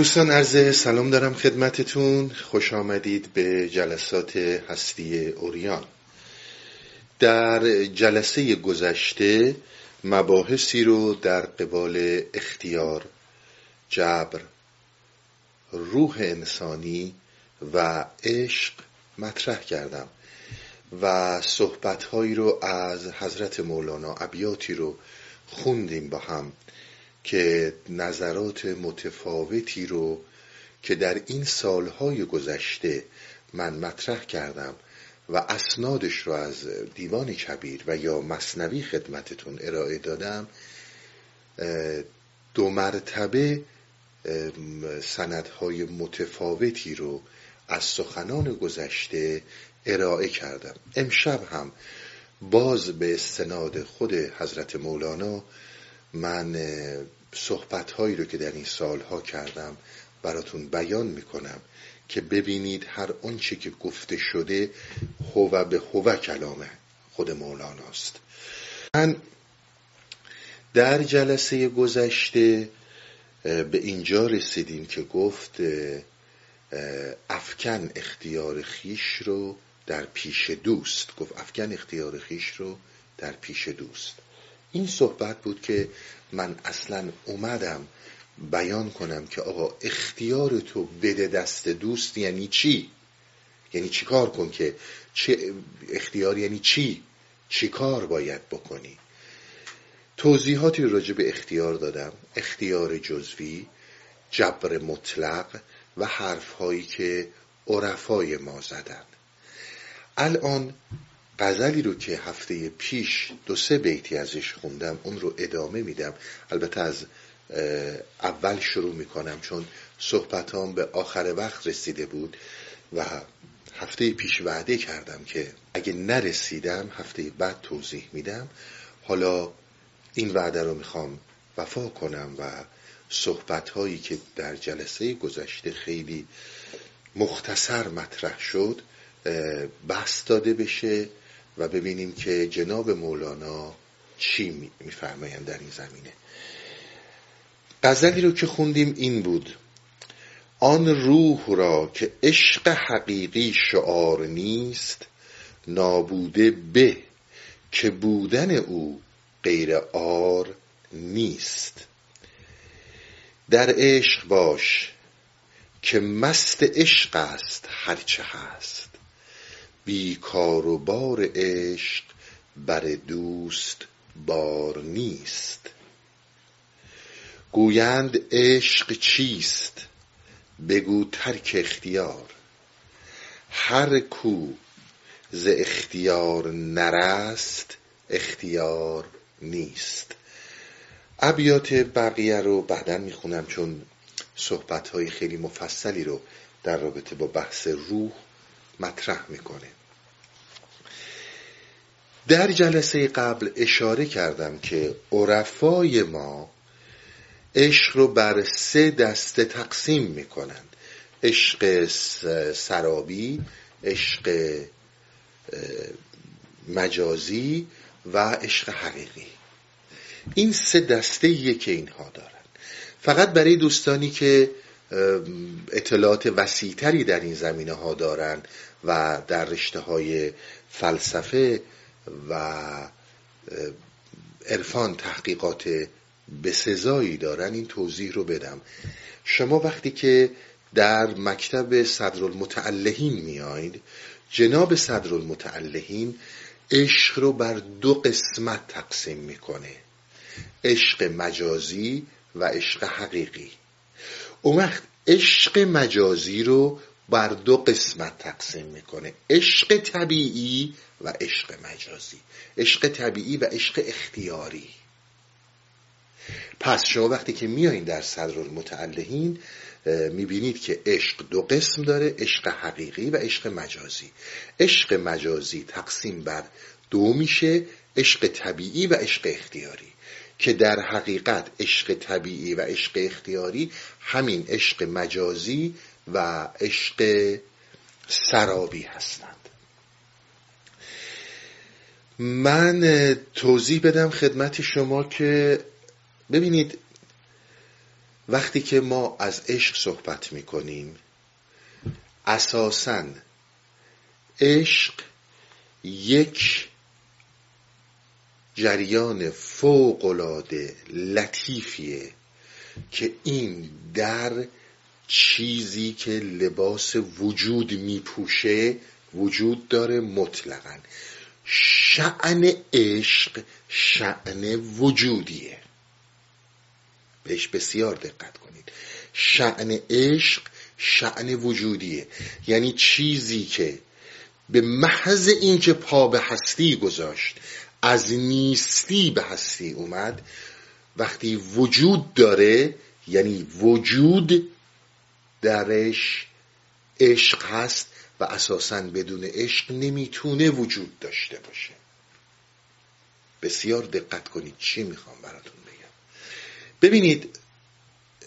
دوستان عرض سلام دارم خدمتتون. خوش آمدید به جلسات هستی اوریان. در جلسه گذشته مباحثی رو در قبال اختیار جبر روح انسانی و عشق مطرح کردم و صحبتهایی رو از حضرت مولانا ابیاتی رو خوندیم با هم. که نظرات متفاوتی رو که در این سالهای گذشته من مطرح کردم و اسنادش رو از دیوان کبیر و یا مصنوی خدمتتون ارائه دادم دو مرتبه سندهای متفاوتی رو از سخنان گذشته ارائه کردم. امشب هم باز به استناد خود حضرت مولانا من صحبت هایی رو که در این سالها کردم براتون بیان می‌کنم که ببینید هر آنچه که گفته شده هو به هو کلامه خود مولاناست من در جلسه گذشته به اینجا رسیدیم که گفت افکن اختیار خیش رو در پیش دوست. گفت افکن اختیار خیش رو در پیش دوست. این صحبت بود که من اصلا اومدم بیان کنم که آقا اختیار تو بده دست دوست یعنی چی؟ یعنی چی کار کن که چه اختیار یعنی چی؟ چی کار باید بکنی؟ توضیحاتی راجع به اختیار دادم اختیار جزوی جبر مطلق و حرفهایی که عرفای ما زدن. الان غزلی رو که هفته پیش دو سه بیتی ازش خوندم اون رو ادامه میدم. البته از اول شروع می‌کنم چون صحبتام به آخر وقت رسیده بود و هفته پیش وعده کردم که اگه نرسیدم هفته بعد توضیح میدم. حالا این وعده رو می‌خوام وفا کنم و صحبت هایی که در جلسه گذشته خیلی مختصر مطرح شد بحث داده بشه. و ببینیم که جناب مولانا چی میفرمایند در این زمینه. غزلی رو که خوندیم این بود آن روح را که عشق حقیقی شعار نیست نابوده به که بودن او غیر آر نیست. در عشق باش که مست عشق است هرچه هست. بی کار و بار عشق بر دوست بار نیست. گویند عشق چیست؟ بگو ترک اختیار. هر کو ز اختیار نرست اختیار نیست. ابیات بقیه رو بعدا می‌خونم چون صحبت های خیلی مفصلی رو در رابطه با بحث روح مطرح می‌کنه. در جلسه قبل اشاره کردم که عرفای ما عشق رو بر سه دسته تقسیم می‌کنند. عشق سرابی عشق مجازی و عشق حقیقی. این سه دسته که اینها دارن. فقط برای دوستانی که اطلاعات وسیعتری در این زمینه ها دارن و در رشته های فلسفه و عرفان تحقیقات بسزایی دارن این توضیح رو بدم. شما وقتی که در مکتب صدر المتعلهین میایید جناب صدر المتعلهین عشق رو بر دو قسمت تقسیم می‌کنه. عشق مجازی و عشق حقیقی. اون وقت عشق مجازی رو بر دو قسمت تقسیم می‌کنه. عشق طبیعی و عشق مجازی. عشق طبیعی و عشق اختیاری. پس شما وقتی که میایین در صدر المتعلهین می‌بینید که عشق دو قسم داره عشق حقیقی و عشق مجازی. عشق مجازی تقسیم بر دو میشه عشق طبیعی و عشق اختیاری. که در حقیقت عشق طبیعی و عشق اختیاری همین عشق مجازی و عشق سرابی هستند. من توضیح بدم خدمت شما که ببینید وقتی که ما از عشق صحبت می‌کنیم اساسا عشق یک جریان فوقالعاده لطیفیه که این در چیزی که لباس وجود میپوشه وجود داره مطلقا. شعن عشق شعن وجودیه. بهش بسیار دقت کنید. شعن عشق شعن وجودیه. یعنی چیزی که به محض اینکه پا به هستی گذاشت از نیستی به هستی اومد وقتی وجود داره یعنی وجود درش عشق هست و اساسا بدون عشق نمی‌تونه وجود داشته باشه. بسیار دقت کنید چی می‌خوام براتون بگم. ببینید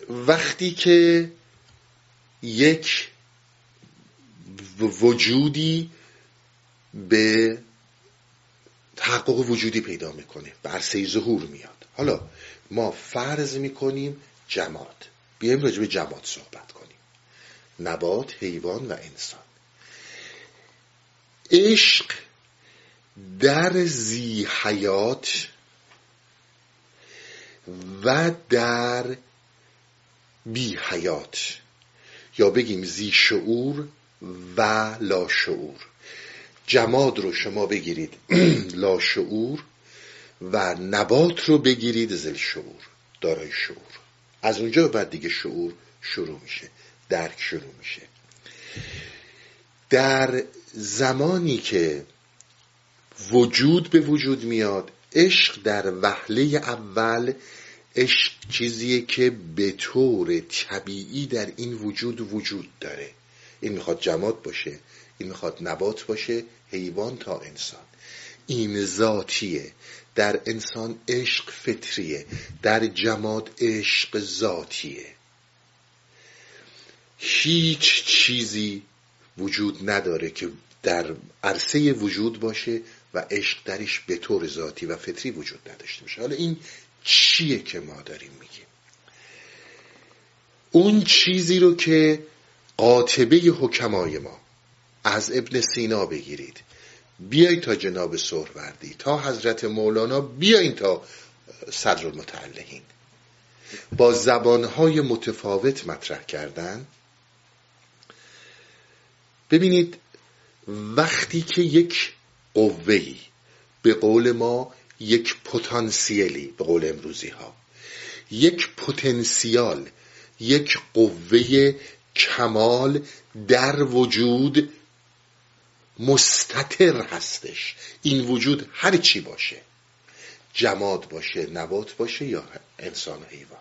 وقتی که یک وجودی به تحقق وجودی پیدا می‌کنه به عرصه ظهور میاد. حالا ما فرض می‌کنیم جماد. بیایم راجع به جماد صحبت کنیم. نبات حیوان و انسان. عشق در زی حیات و در بی حیات یا بگیم زی شعور و لا شعور جماد رو شما بگیرید لا شعور و نبات رو بگیرید زل شعور دارای شعور. از اونجا بعد دیگه شعور شروع میشه. درک شروع میشه. در زمانی که وجود به وجود میاد عشق در وهله اول عشق چیزیه که به طور طبیعی در این وجود وجود داره. این می‌خواد جماد باشه این می‌خواد نبات باشه حیوان تا انسان. این ذاتیه. در انسان عشق فطریه. در جماد عشق ذاتیه. هیچ چیزی وجود نداره که در عرصه وجود باشه و عشق درش به طور ذاتی و فطری وجود نداشته باشه. حالا این چیه که ما داریم میگیم؟ اون چیزی رو که قاطبه حکمای ما از ابن سینا بگیرید. بیای تا جناب سهروردی تا حضرت مولانا بیاین تا صدر المتعلقین. با زبانهای متفاوت مطرح کردن ببینید وقتی که یک قوهی به قول ما یک پتانسیلی به قول امروزی ها یک پتانسیال یک قوه کمال در وجود مستطر هستش. این وجود هر چی باشه جماد باشه نبات باشه یا انسان حیوان.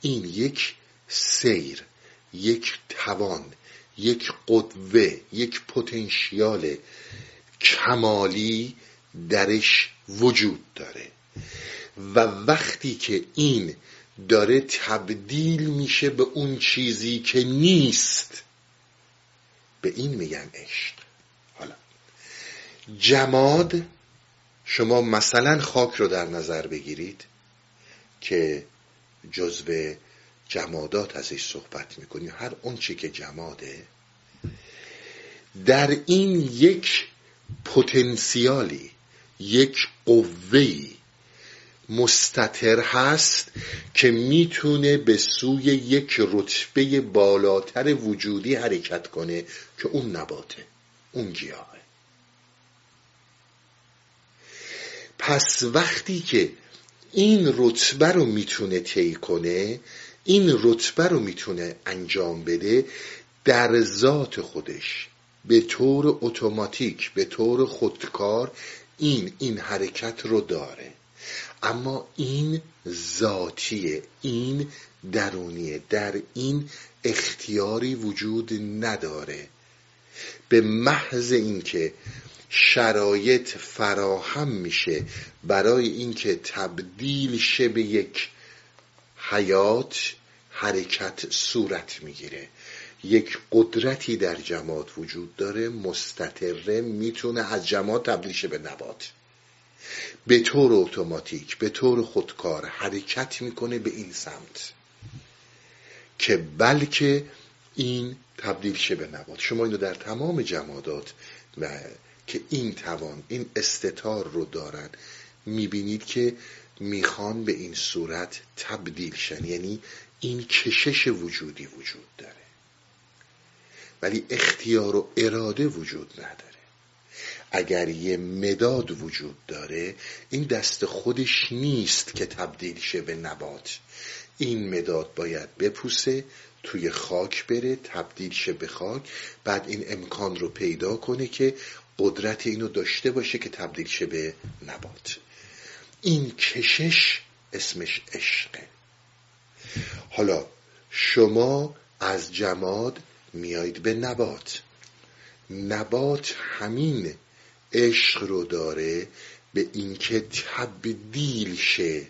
این یک سیر یک توان یک قوه یک پتانسیال کمالی درش وجود داره. و وقتی که این داره تبدیل میشه به اون چیزی که نیست به این میگن عشق. حالا جماد شما مثلا خاک رو در نظر بگیرید که جزو جمادات ازش صحبت می‌کنیم هر اون چی که جماده در این یک پتانسیالی یک قوهی مستطر هست که می‌تونه به سوی یک رتبه بالاتر وجودی حرکت کنه که اون نباته اون گیاهه. پس وقتی که این رتبه رو می‌تونه طی کنه این رتبه رو می‌تونه انجام بده در ذات خودش. به طور اتوماتیک به طور خودکار این این حرکت رو داره. اما این ذاتیه این درونیه. در این اختیاری وجود نداره. به محض اینکه شرایط فراهم میشه برای اینکه تبدیل شه به یک حیات حرکت صورت می‌گیره. یک قدرتی در جماد وجود داره مستطره می‌تونه از جماد تبدیل به نبات. به طور اتوماتیک به طور خودکار حرکت می‌کنه به این سمت که بلکه این تبدیل شه به نبات. شما اینو در تمام جمادات و که این توان این استتار رو دارن می‌بینید که می‌خوان به این صورت تبدیل شن. یعنی این کشش وجودی وجود داره. ولی اختیار و اراده وجود نداره. اگر یه مداد وجود داره این دست خودش نیست که تبدیل شه به نبات. این مداد باید بپوسه توی خاک بره تبدیل شه به خاک بعد این امکان رو پیدا کنه که قدرت اینو داشته باشه که تبدیل شه به نبات. این کشش اسمش عشقه. حالا شما از جماد میایید به نبات. نبات همین عشق رو داره به اینکه تبدیل شه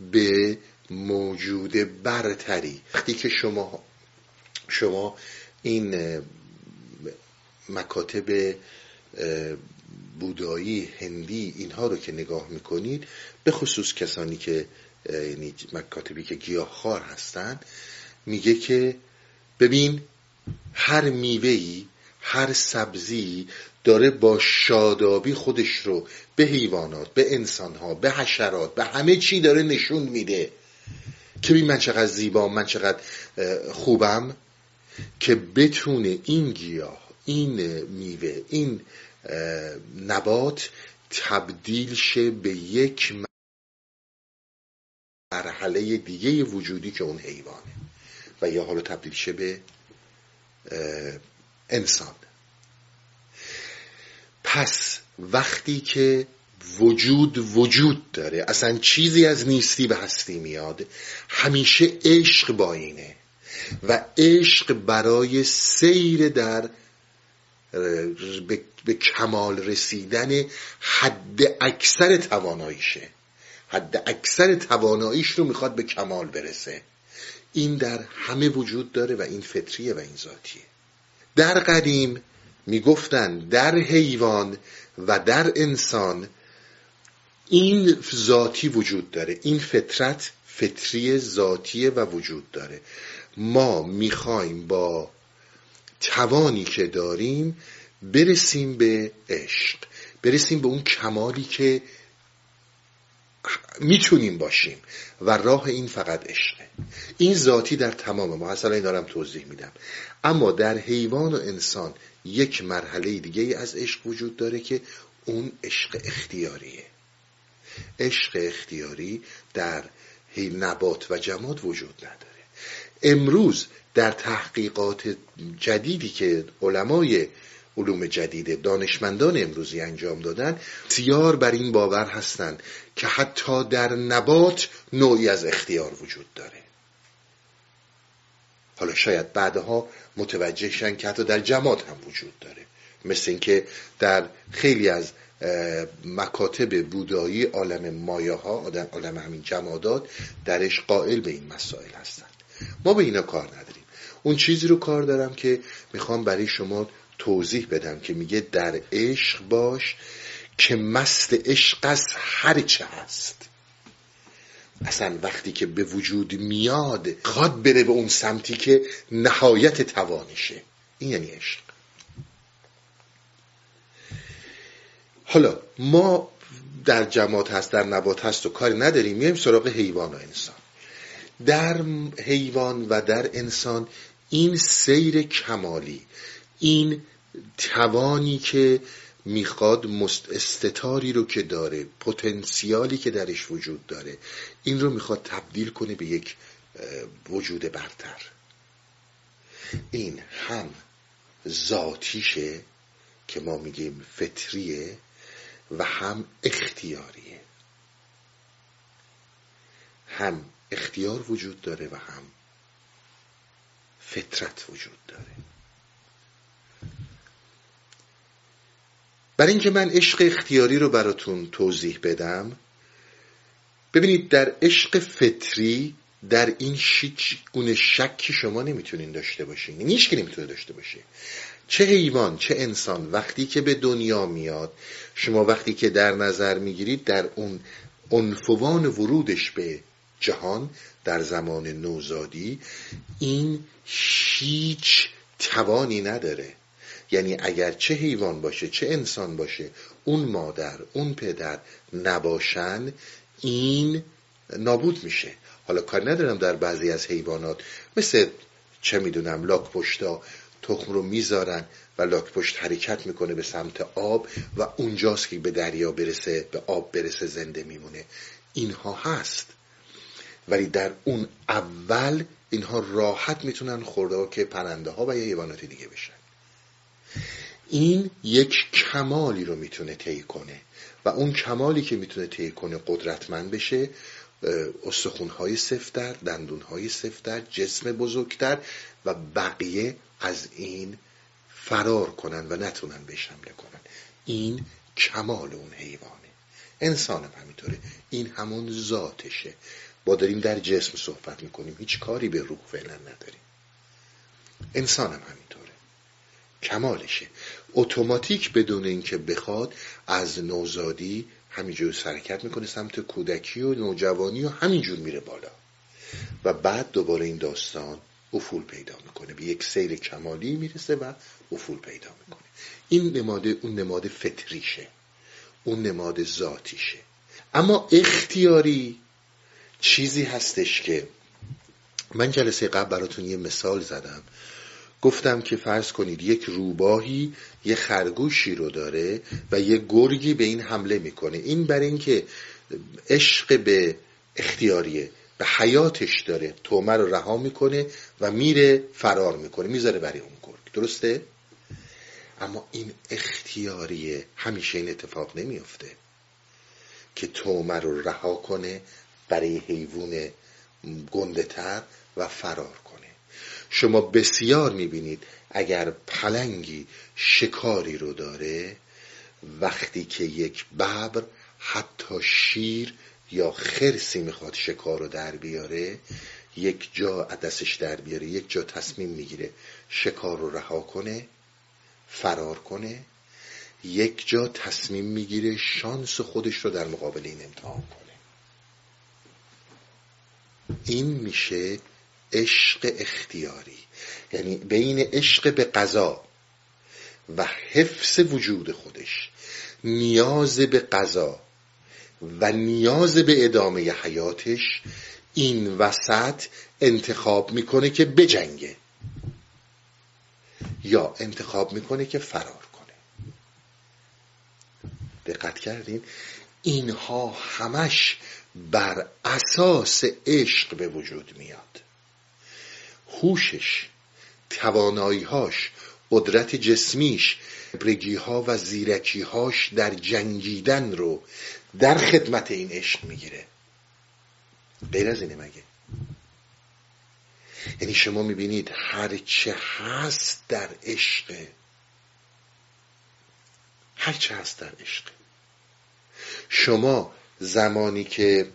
به موجود برتری. وقتی که شما شما این مکاتب بودایی هندی اینها رو که نگاه می‌کنید به خصوص کسانی که یعنی مکاتبی که گیاهخوار هستن میگه که ببین هر میوهی هر سبزی داره با شادابی خودش رو به حیوانات به انسانها به حشرات به همه چی داره نشون میده. که ببین من چقدر زیبا من چقدر خوبم که بتونه این گیاه این میوه این نبات تبدیل شه به یک مرحله دیگه وجودی که اون حیوانه و یا حالا تبدیل شه به انسان. پس وقتی که وجود وجود داره اصلا چیزی از نیستی به هستی میاد همیشه عشق با اینه و عشق برای سیر در به کمال رسیدن حد اکثر تواناییشه. حد اکثر تواناییش رو می‌خواد به کمال برسه. این در همه وجود داره و این فطریه و این ذاتیه. در قدیم می‌گفتن در حیوان و در انسان این ذاتی وجود داره. این فطرت فطری ذاتیه و وجود داره. ما می‌خوایم با توانی که داریم برسیم به عشق. برسیم به اون کمالی که می‌تونیم باشیم و راه این فقط عشقه. این ذاتی در تمام ما اصلا این دارم توضیح میدم. اما در حیوان و انسان یک مرحله دیگه از عشق وجود داره که اون عشق اختیاریه. عشق اختیاری در نبات و جماد وجود نداره. امروز در تحقیقات جدیدی که علمای علوم جدید دانشمندان امروزی انجام دادن بسیار بر این باور هستند که حتی در نبات نوعی از اختیار وجود داره. حالا شاید بعدها متوجه شن که حتی در جماد هم وجود داره. مثل اینکه در خیلی از مکاتب بودایی عالم مایه ها عالم همین جمادات درش قائل به این مسائل هستند. ما به اینا کار نداریم. اون چیزی رو کار دارم که می‌خوام برای شما توضیح بدم که میگه در عشق باش که مست عشق از هر چه هست. اصلا وقتی که به وجود میاد خواد بره به اون سمتی که نهایت توانشه. این یعنی عشق. حالا ما در جماعت هست در نبات هست و کاری نداریم میایم سراغ حیوان و انسان. در حیوان و در انسان این سیر کمالی این توانی که می‌خواد استتاری رو که داره پتانسیالی که درش وجود داره این رو می‌خواد تبدیل کنه به یک وجود برتر. این هم ذاتیشه که ما میگیم فطریه و هم اختیاریه. هم اختیار وجود داره و هم فطرت وجود داره. برای اینکه من عشق اختیاری رو براتون توضیح بدم ببینید در عشق فطری در این شیچ گونه شکی شما نمی‌تونین داشته باشین. نیش که نمی‌تونه داشته باشه. چه حیوان چه انسان وقتی که به دنیا میاد شما وقتی که در نظر می‌گیرید در اون عنفوان ورودش به جهان در زمان نوزادی این هیچ توانی نداره. یعنی اگر چه حیوان باشه چه انسان باشه اون مادر اون پدر نباشن این نابود میشه. حالا کار ندارم در بعضی از حیوانات. مثل چه می‌دونم لاک پشتا تخم رو می‌ذارن و لاک پشت حرکت می‌کنه به سمت آب و اونجاست که به دریا برسه به آب برسه زنده میمونه. اینها هست. ولی در اون اول اینها راحت می‌تونن خورده که پرنده ها و یا حیوانات دیگه بشن. این یک کمالی رو می‌تونه طی کنه و اون کمالی که می‌تونه طی کنه قدرتمند بشه استخونهای سفتر دندونهای سفتر جسم بزرگتر و بقیه از این فرار کنن و نتونن بهش حمله کنن. این کمال اون حیوانه. انسان هم همینطوره. این همون ذاتشه. با داریم در جسم صحبت می‌کنیم. هیچ کاری به روح فعلا نداریم. انسان هم همینطوره. کمالشه. اتوماتیک بدون اینکه بخواد از نوزادی همینجور سرکت می‌کنه سمت کودکی و نوجوانی و همینجور میره بالا. و بعد دوباره این داستان افول پیدا می‌کنه. به یک سیر کمالی می‌رسه و افول پیدا می‌کنه. این نماد اون نماد فطریشه. اون نماد ذاتیشه. اما اختیاری چیزی هستش که من جلسه قبل براتون یه مثال زدم. گفتم که فرض کنید یک روباهی یه خرگوشی رو داره و یه گرگی به این حمله می‌کنه. این برای اینکه عشق به اختیاریه به حیاتش داره. تومه رو رها می‌کنه و میره فرار می‌کنه می‌ذاره برای اون گرگ. درسته؟ اما این اختیاریه همیشه این اتفاق نمیافته که تومه رو رها کنه برای حیوان گنده تر و فرار کنه. شما بسیار می‌بینید اگر پلنگی شکاری رو داره وقتی که یک ببر حتی شیر یا خرسی می‌خواد شکار رو در بیاره یک جا دستش در بیاره یک جا تصمیم می‌گیره شکار رو رها کنه فرار کنه یک جا تصمیم می‌گیره شانس خودش رو در مقابل این امتحان کنه. این میشه عشق اختیاری. یعنی بین عشق به قضا و حفظ وجود خودش نیاز به قضا و نیاز به ادامه حیاتش این وسط انتخاب می‌کنه که بجنگه یا انتخاب می‌کنه که فرار کنه. دقت کردین؟ اینها همش بر اساس عشق به وجود میاد. هوشش تواناییهاش قدرت جسمیش ها و زیرکیهاش در جنگیدن رو در خدمت این عشق می‌گیره. غیر از اینه مگه؟ یعنی شما می‌بینید هر چه هست در عشق هر چه هست در عشق. شما زمانی که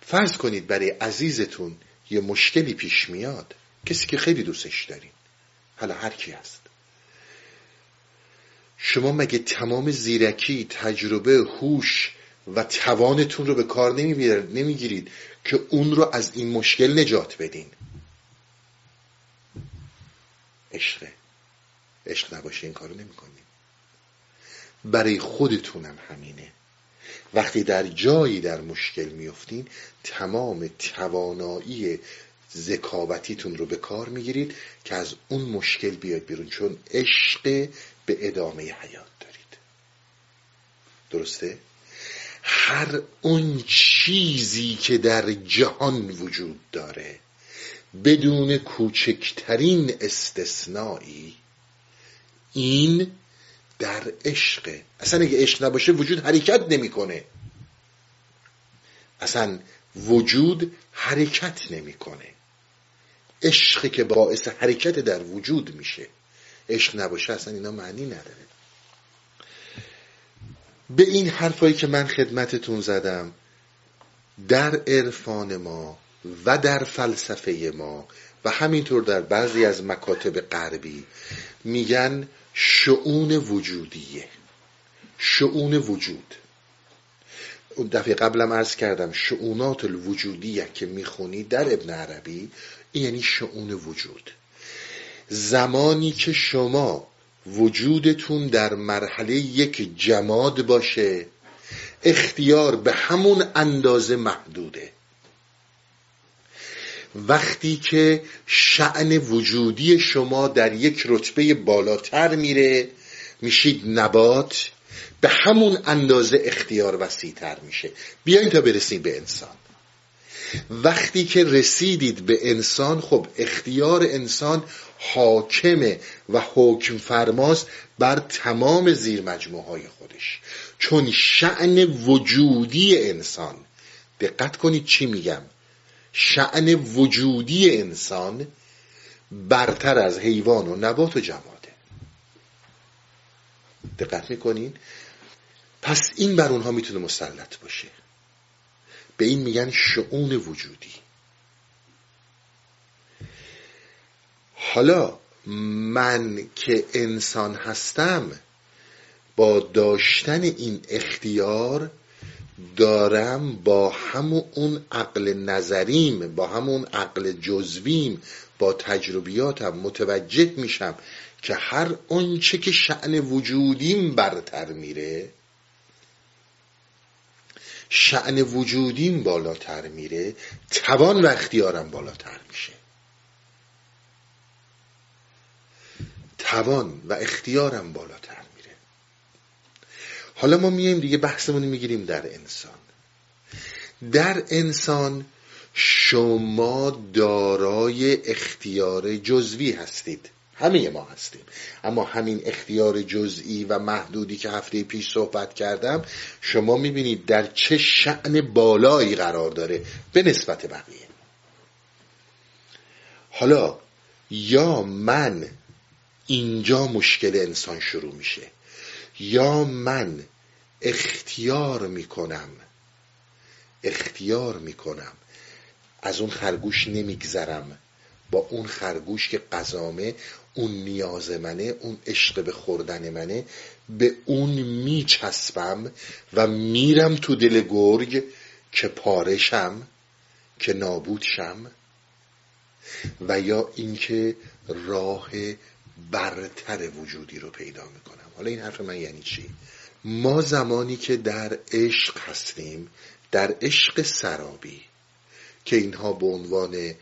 فرض کنید برای عزیزتون یه مشکلی پیش میاد کسی که خیلی دوستش دارین. حالا هر کی هست. شما مگه تمام زیرکی تجربه هوش و توانتون رو به کار نمی‌گیرید که اون رو از این مشکل نجات بدین؟ عشقه. عشق نباشه این کارو نمی‌کنیم برای خودتونم همینه. وقتی در جایی در مشکل میفتین تمام توانایی ذکاوتیتون رو به کار می‌گیرید که از اون مشکل بیاید بیرون چون عشق به ادامه حیات دارید درسته؟ هر اون چیزی که در جهان وجود داره بدون کوچکترین استثنایی این در عشق. اصلا اگه عشق نباشه وجود حرکت نمی‌کنه. اصلا وجود حرکت نمی‌کنه. عشقی که باعث حرکت در وجود میشه. عشق نباشه اصلا اینا معنی نداره. به این حرفایی که من خدمتتون زدم در عرفان ما و در فلسفه ما و همینطور در بعضی از مکاتب غربی میگن شعون وجودیه. شعون وجود. اون دفعه قبلم عرض کردم شعونات الوجودی که می‌خونی در ابن عربی یعنی شعون وجود. زمانی که شما وجودتون در مرحله یک جماد باشه اختیار به همون اندازه محدوده. وقتی که شعن وجودی شما در یک رتبه بالاتر میره میشید نبات به همون اندازه اختیار وسیعتر میشه. بیاین تا برسیم به انسان. وقتی که رسیدید به انسان خب اختیار انسان حاکمه و حکم فرماست بر تمام زیر های خودش. چون شعن وجودی انسان دقت کنید چی میگم. شعن وجودی انسان برتر از حیوان و نبات و جماده. دقت می‌کنین؟ پس این بر اونها می‌تونه مسلط باشه. به این میگن شعون وجودی. حالا من که انسان هستم با داشتن این اختیار دارم با همون اون عقل نظریم با همون عقل جزویم با تجربیاتم متوجه میشم که هر آنچه که شعن وجودیم برتر میره شعن وجودیم بالاتر میره توان و اختیارم بالاتر میشه. توان و اختیارم بالاتر حالا ما میایم دیگه بحثمون می‌گیریم در انسان. در انسان شما دارای اختیار جزوی هستید. همه ما هستیم. اما همین اختیار جزئی و محدودی که هفته پیش صحبت کردم شما می‌بینید در چه شعن بالایی قرار داره به نسبت بقیه. حالا یا من اینجا مشکل انسان شروع میشه یا من اختیار می‌کنم. اختیار می‌کنم. از اون خرگوش نمیگذرم. با اون خرگوش که قزامه اون نیاز منه اون عشق به خوردن منه به اون میچسبم و میرم تو دل گرگ که پارشم که نابود شم و یا اینکه راه برتر وجودی رو پیدا می‌کنم. حالا این حرف من یعنی چی؟ ما زمانی که در عشق هستیم در عشق سرابی که اینها به عنوان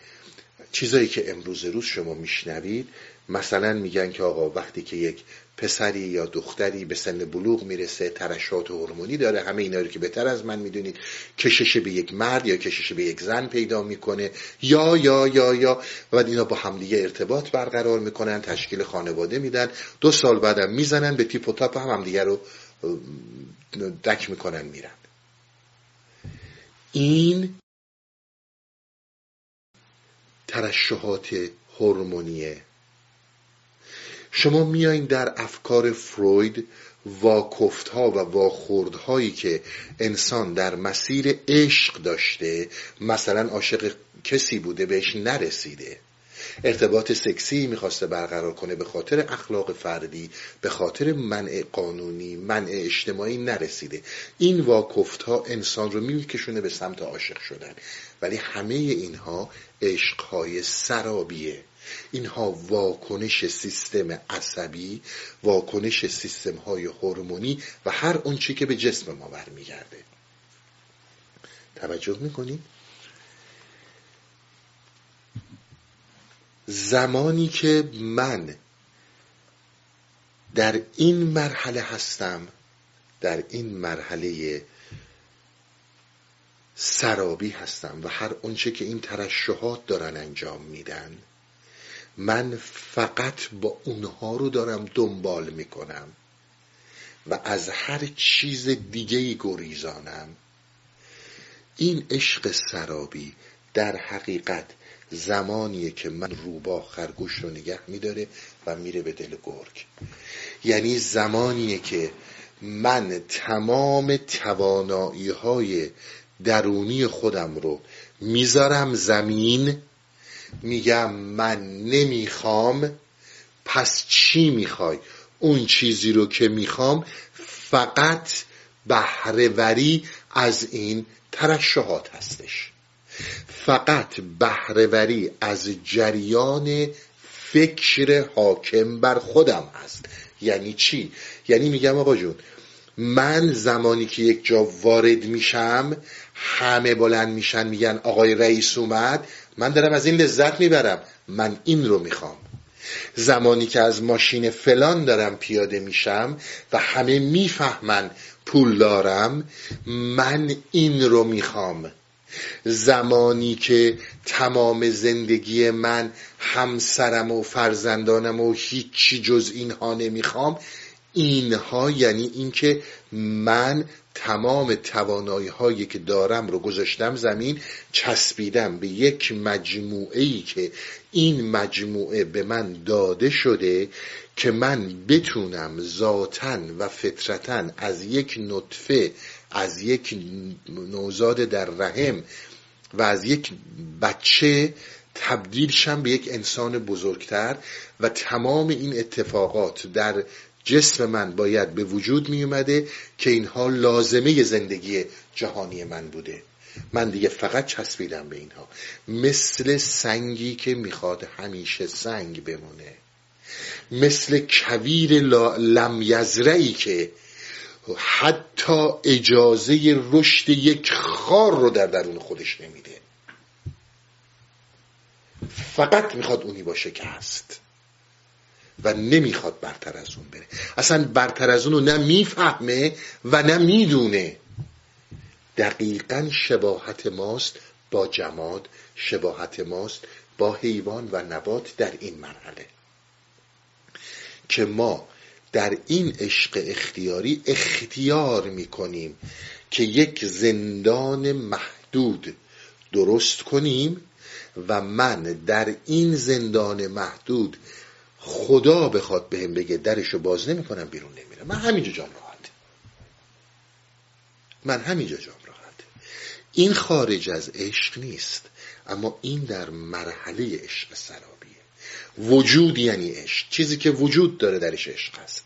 چیزایی که امروز روز شما میشنوید مثلا میگن که آقا وقتی که یک پسری یا دختری به سن بلوغ می‌رسه ترشات هورمونی داره همه اینا رو که بهتر از من می‌دونید کشش به یک مرد یا کشش به یک زن پیدا می‌کنه یا یا یا یا و اینا با همدیگه ارتباط برقرار می‌کنن تشکیل خانواده میدن دو سال بعدم می‌زنن به تیپ و تاپ هم همدیگه رو دک می‌کنن میرن. این ترشحات هورمونیه. شما میایین در افکار فروید واکفت ها و واخورد هایی که انسان در مسیر عشق داشته مثلا عاشق کسی بوده بهش نرسیده. ارتباط سکسی می‌خواسته برقرار کنه به خاطر اخلاق فردی به خاطر منع قانونی منع اجتماعی نرسیده. این واکفت ها انسان رو میکشونه به سمت عاشق شدن. ولی همه اینها عشقهای سرابیه. اینها واکنش سیستم عصبی واکنش سیستم های هورمونی و هر اونچی که به جسم ما برمیگرده. توجه می‌کنید زمانی که من در این مرحله هستم در این مرحله سرابی هستم و هر اونچه که این ترشحات دارن انجام میدن من فقط با اونها رو دارم دنبال می‌کنم و از هر چیز دیگه گریزانم. این عشق سرابی در حقیقت زمانیه که من روبا خرگوش رو نگه میداره و میره به دل گرگ. یعنی زمانیه که من تمام توانایی های درونی خودم رو می‌ذارم زمین میگم من نمی‌خوام پس چی می‌خوای؟ اون چیزی رو که می‌خوام فقط بهرهوری از این ترشحات هستش. فقط بهرهوری از جریان فکر حاکم بر خودم هست یعنی چی؟ یعنی میگم آقا جون من زمانی که یک جا وارد میشم همه بلند میشن میگن آقای رئیس اومد من دارم از این لذت می‌برم. من این رو می‌خوام. زمانی که از ماشین فلان دارم پیاده میشم و همه می‌فهمن پول دارم من این رو می‌خوام. زمانی که تمام زندگی من همسرم و فرزندانم و هیچی جز اینها نمی‌خوام اینها یعنی اینکه من تمام توانایی هایی که دارم رو گذاشتم زمین چسبیدم به یک مجموعه ای که این مجموعه به من داده شده که من بتونم ذاتا و فطرتا از یک نطفه از یک نوزاد در رحم و از یک بچه تبدیل شم به یک انسان بزرگتر و تمام این اتفاقات در جسم من باید به وجود می اومده که اینها لازمه زندگی جهانی من بوده. من دیگه فقط چسبیدم به اینها. مثل سنگی که می‌خواد همیشه سنگ بمونه. مثل کویر لم یزرعی که حتی اجازه رشد یک خار رو در درون خودش نمیده. فقط می‌خواد اونی باشه که هست. و نمی‌خواد برتر از اون بره. اصلا برتر از اون نه می‌فهمه و نه می‌دونه. دقیقا شباهت ماست با جماد شباهت ماست با حیوان و نبات در این مرحله. که ما در این عشق اختیاری اختیار می‌کنیم که یک زندان محدود درست کنیم و من در این زندان محدود خدا بخواد بهم به بگه درشو باز نمی‌کنم بیرون نمیرم. من همینجا جام راحت. من همینجا جام راحت. این خارج از عشق نیست اما این در مرحله عشق سرابیه وجود یعنی عشق. چیزی که وجود داره درش عشق هست.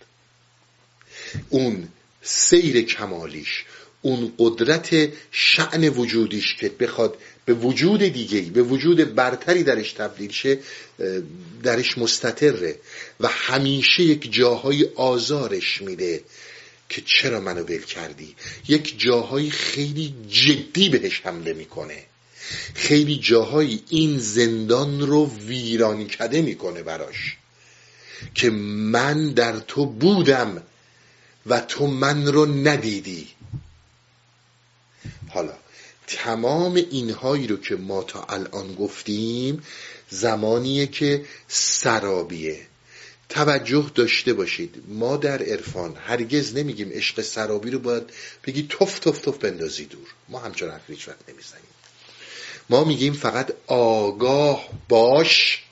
اون سیر کمالیش اون قدرت شعن وجودیش که بخواد به وجود دیگه به وجود برتری درش تبدیل شه درش مستطره و همیشه یک جاهای آزارش میده که چرا منو ول کردی؟ یک جاهای خیلی جدی بهش حمله می‌کنه. خیلی جاهایی این زندان رو ویران کده می‌کنه براش. که من در تو بودم و تو من رو ندیدی. حالا تمام اینهایی رو که ما تا الان گفتیم زمانیه که سرابیه. توجه داشته باشید. ما در عرفان هرگز نمیگیم عشق سرابی رو باید بگی تف تف تف بندازی دور. ما همچون حرف هیچ وقت نمی‌زنیم. ما میگیم فقط آگاه باش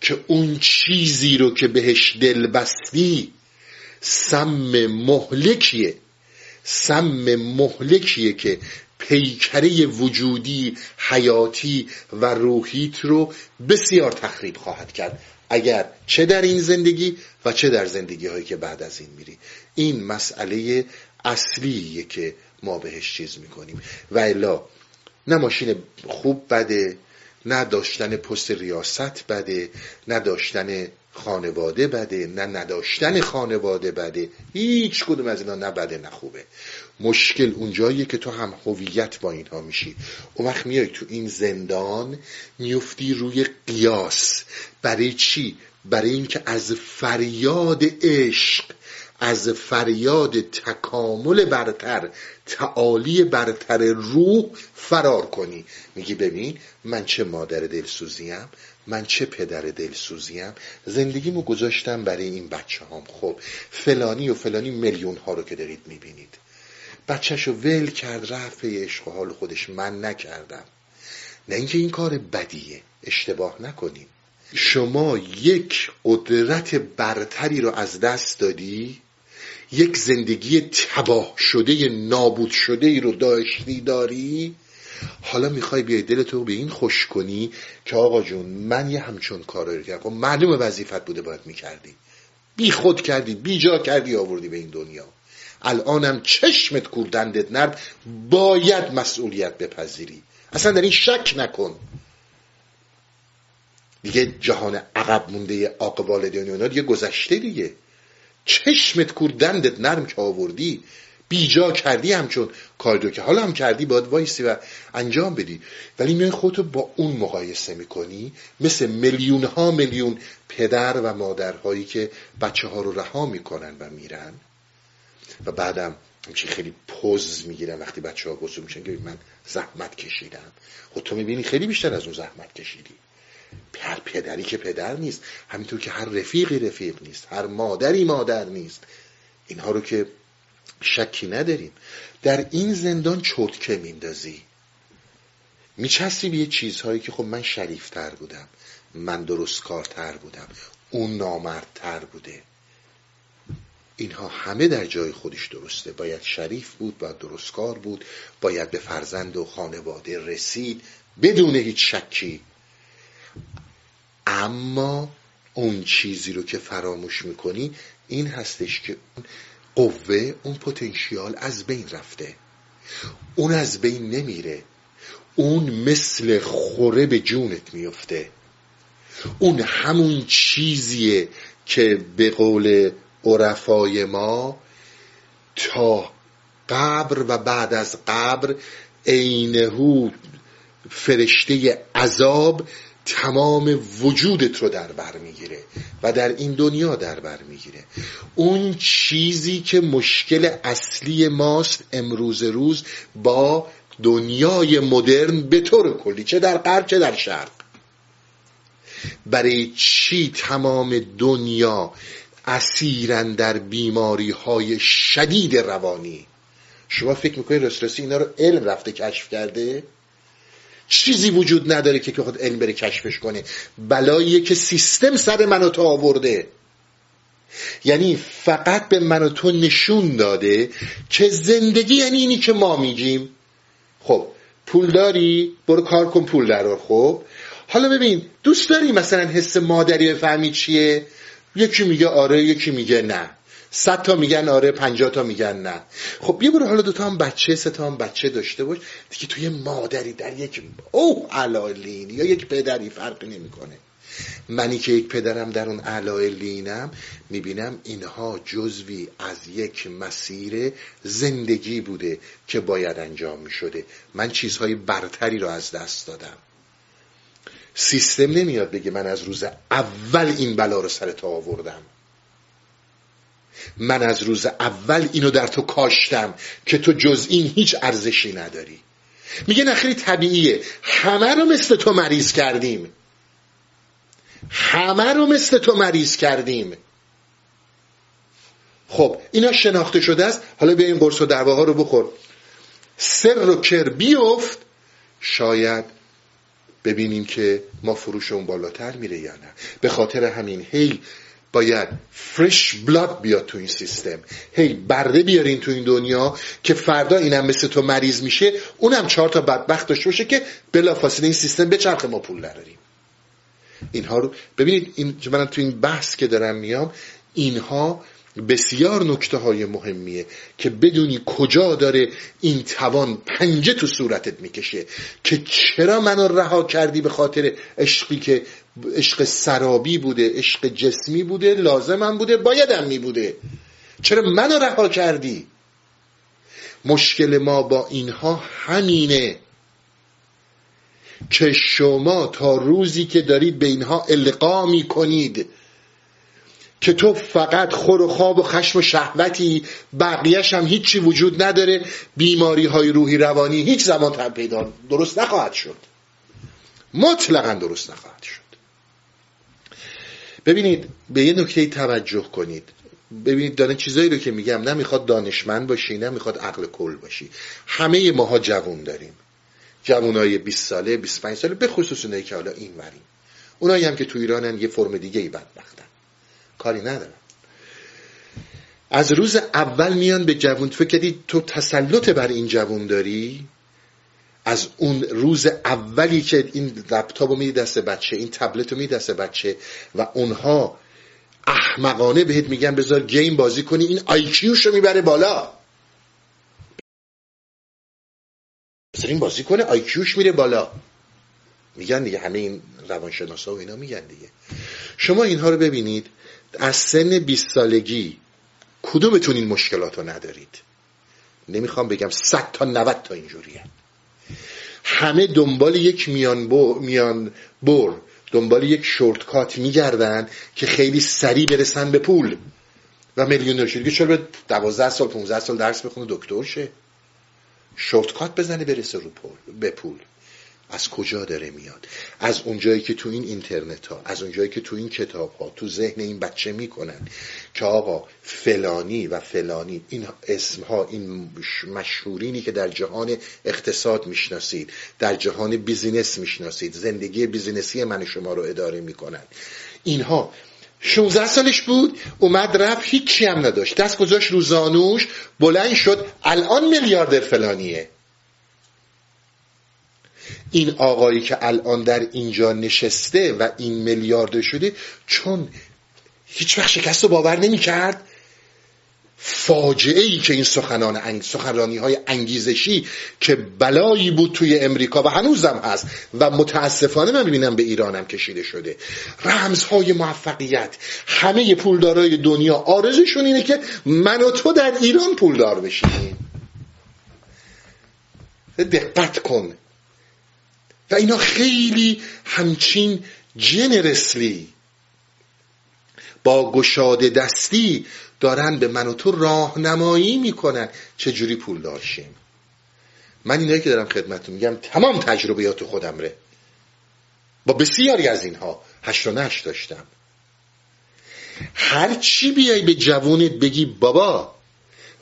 که اون چیزی رو که بهش دل بستی سم مهلکیه. سم مهلکیه که پیکره وجودی حیاتی و روحیت رو بسیار تخریب خواهد کرد. اگر چه در این زندگی و چه در زندگی هایی که بعد از این میری. این مسئله اصلیه که ما بهش چیز می‌کنیم. و الا نه ماشین خوب بده نه داشتن پست ریاست بده نه داشتن خانواده بده نه نداشتن خانواده بده. هیچ کدوم از اینا نه بده نه خوبه. مشکل اونجاییه که تو هم هویت با اینها میشی. اون وقت میای تو این زندان میفتی روی قیاس. برای چی؟ برای اینکه از فریاد عشق از فریاد تکامل برتر تعالی برتر روح فرار کنی. میگی ببین من چه مادر دلسوزیم من چه پدر دلسوزیم. زندگیمو گذاشتم برای این بچه هم خب فلانی و فلانی میلیون ها رو که دارید می‌بینید. بچهشو ول کرد رفت به عشق و حال خودش. من نکردم. نه اینکه این کار بدیه. اشتباه نکنیم شما یک قدرت برتری رو از دست دادی؟ یک زندگی تباه شده نابود شده ای رو داشتی داری؟ حالا می‌خوای بیای دلتو به این خوش کنی که آقا جون من یه همچون کار رو کردم. خب معلوم وظیفت بوده باید می‌کردی. بی خود کردی بی جا کردی آوردی به این دنیا. الانم چشمت کوردندت نرم. باید مسئولیت بپذیری. اصلا در این شک نکن. دیگه جهان عقب مونده والدین اونا دیگه گذشته دیگه. چشمت کوردندت نرم که آوردی. بیجا کردی همچون کاردو که حالا هم کردی باید وایسی و انجام بدی. ولی میای خودتو با اون مقایسه می‌کنی مثل میلیون ها میلیون پدر و مادرهایی که بچه ها رو رها می‌کنن و میرن. و بعدم همچین خیلی پوز می‌گیرن وقتی بچه ها بزرگ میشن. که من زحمت کشیدم. خود خب تو می‌بینی خیلی بیشتر از اون زحمت کشیدی. هر پدری که پدر نیست همینطور که هر رفیقی رفیق نیست هر مادری مادر نیست. اینها رو که شکی نداریم. در این زندان چوتکه میندازی. میچسبی به یه چیزهایی که خب من شریفتر بودم. من درست کارتر بودم. اون نامردتر بوده. اینها همه در جای خودش درسته. باید شریف بود باید درستکار بود باید به فرزند و خانواده رسید بدون هیچ شکی. اما اون چیزی رو که فراموش می‌کنی این هستش که قوه اون پتانسیال از بین رفته. اون از بین نمیره. اون مثل خوره به جونت میفته اون همون چیزیه که به قول عرفای ما تا قبر و بعد از قبر عینهو فرشته عذاب تمام وجودت رو در بر می‌گیره و در این دنیا در بر می‌گیره. اون چیزی که مشکل اصلی ماست امروز روز با دنیای مدرن به طور کلی چه در غرب چه در شرق. برای چی تمام دنیا اسیرن در بیماری های شدید روانی؟ شما فکر می‌کنید رسرسی اینا رو علم رفته کشف کرده؟ چیزی وجود نداره که خود علم بره کشفش کنه. بلاییه که سیستم سر من و تو آورده. یعنی فقط به من و تو نشون داده که زندگی یعنی اینی که ما میگیم. خب پول داری؟ برو کار کن پول درار خب حالا ببین دوست داری مثلا حس مادری بفهمی چیه؟ یکی میگه آره یکی میگه نه. صد تا میگن آره پنجاه تا میگن نه. خب یه برو حالا دوتا هم بچه سه تا هم بچه داشته باش. دیگه تو یه مادری در یک او علالین یا یک پدری فرقی نمی‌کنه. منی که یک پدرم در اون علایلینم می‌بینم اینها جزوی از یک مسیر زندگی بوده که باید انجام می‌شده. من چیزهای برتری رو از دست دادم. سیستم نمیاد بگه من از روز اول این بلا رو سر تا آوردم. من از روز اول اینو در تو کاشتم که تو جز این هیچ ارزشی نداری. میگه نخیلی طبیعیه. همه رو مثل تو مریض کردیم. همه رو مثل تو مریض کردیم. خب اینا شناخته شده است. حالا بیا این قرص و دعواها رو بخور. سر رو کر بیفت. شاید ببینیم که ما فروش اون بالاتر میره یا نه. به خاطر همین هی باید فرش بلاد بیاد تو این سیستم. هی برده بیارین تو این دنیا که فردا اینم مثل تو مریض میشه اونم چهار تا بدبخت داشته باشه که بلافاصله این سیستم به چرخ ما پول نداریم. اینها رو ببینید این من تو این بحث که دارم میام اینها بسیار نکته های مهمیه که بدونی کجا داره این توان پنجه تو صورتت می‌کشه که چرا منو رها کردی به خاطر عشقی که عشق سرابی بوده عشق جسمی بوده لازمم بوده بایدم می بوده چرا منو رها کردی؟ مشکل ما با اینها همینه که شما تا روزی که دارید به اینها القا می کنید که تو فقط خور و خواب و خشم و شهوتی بقیهش هم هیچی وجود نداره. بیماری های روحی روانی هیچ زمان تن پیدا درست نخواهد شد. مطلقا درست نخواهد شد. ببینید به یه نکته توجه کنید. ببینید دانه چیزایی رو که میگم نمی‌خواد دانشمند باشی نمی‌خواد عقل کل باشی. همه ماها جوون داریم. جوانای 20 ساله 25 ساله به خصوص اونایی که حالا این وریم اونایی هم که تو ایرانن یه فرم دیگه ای بدبختن کاری ندارم. از روز اول میان به جوون فکر کردی تو تسلط بر این جوون داری از اون روز اولی که این لپتاپ رو میدی دست بچه این تبلت رو میدی دست بچه و اونها احمقانه بهت میگن بذار گیم بازی کنی این آیکیوشو می‌بره بالا. بذار این بازی کنه آیکیوش میره بالا. میگن دیگه همه این روانشناسا و اینا میگن دیگه. شما اینها رو ببینید از سن 20 سالگی کدومتون این مشکلات رو ندارید؟ نمی‌خوام بگم 100 تا 90 تا اینجوریه. همه دنبال یک میان, میان بر دنبال یک شورتکات میگردن که خیلی سریع برسن به پول. و میلیونر شد چرا به 12 سال 15 سال درس بخونه دکتر شه؟ shortcut بزنه برسه رو پول به پول. از کجا داره میاد؟ از اونجایی که تو این اینترنت ها از اونجایی که تو این کتاب ها تو ذهن این بچه می‌کنن که آقا فلانی و فلانی این اسم ها این مشهورینی که در جهان اقتصاد می‌شناسید در جهان business می‌شناسید زندگی business ی من شما رو اداره می‌کنن. اینها 16 سالش بود اومد رفت هیچی هم نداشت. دست گذاشت رو زانوش بلند شد الان میلیاردر فلانیه. این آقایی که الان در اینجا نشسته و این میلیارد شده چون هیچ وقت شکست رو باور نمی کرد فاجعه ای که این سخنان انگ... سخنرانی های انگیزشی که بلایی بود توی امریکا و هنوزم هست و متاسفانه من ببینم به ایرانم کشیده شده. رمزهای موفقیت همه پولدارای دنیا آرزشون اینه که من و تو در ایران پولدار بشیم. دقت کن. و اینا خیلی همچین جنرسلی با گشاده دستی دارن به من و تو راهنمایی می‌کنن. چجوری پول داشتیم؟ من اینایی که دارم خدمتتون میگم تمام تجربیات خودم ره. با بسیاری از اینها هشت و نشت داشتم. هر چی بیای به جوونت بگی بابا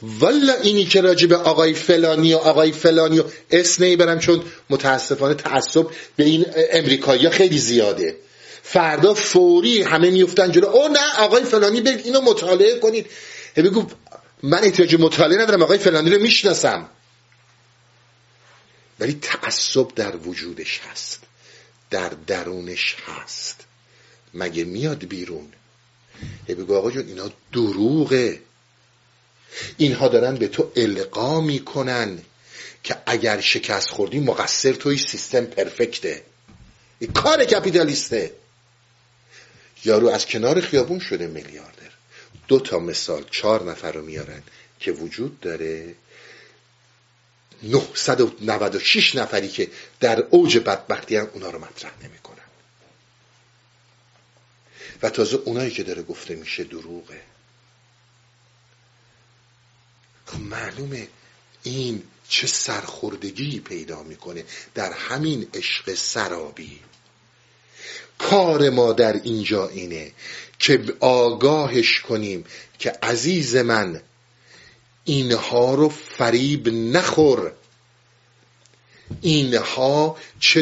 والا اینی که راجع به آقای فلانی و آقای فلانی و اسم برم چون متاسفانه تعصب به این امریکایی خیلی زیاده. فردا فوری همه میفتن جلو. او نه آقای فلانی برید اینو مطالعه کنید. بگو من احتیاج مطالعه ندارم آقای فلانی رو می‌شناسم. ولی تعصب در وجودش هست. در درونش هست. مگه میاد بیرون؟ بگو آقا جون اینا دروغه. اینها دارن به تو القا می‌کنن که اگر شکست خوردی مقصر توی سیستم پرفکته. این کار کپیتالیسته. یارو از کنار خیابون شده میلیاردر. دو تا مثال چهار نفر رو میارن که وجود داره. 996 نفری که در اوج بدبختی هم اونا رو مطرح نمی‌کنن. و تازه اونایی که داره گفته میشه دروغه. خب معلومه این چه سرخوردگی پیدا می‌کنه در همین عشق سرابی. کار ما در اینجا اینه که آگاهش کنیم که عزیز من اینها رو فریب نخور. اینها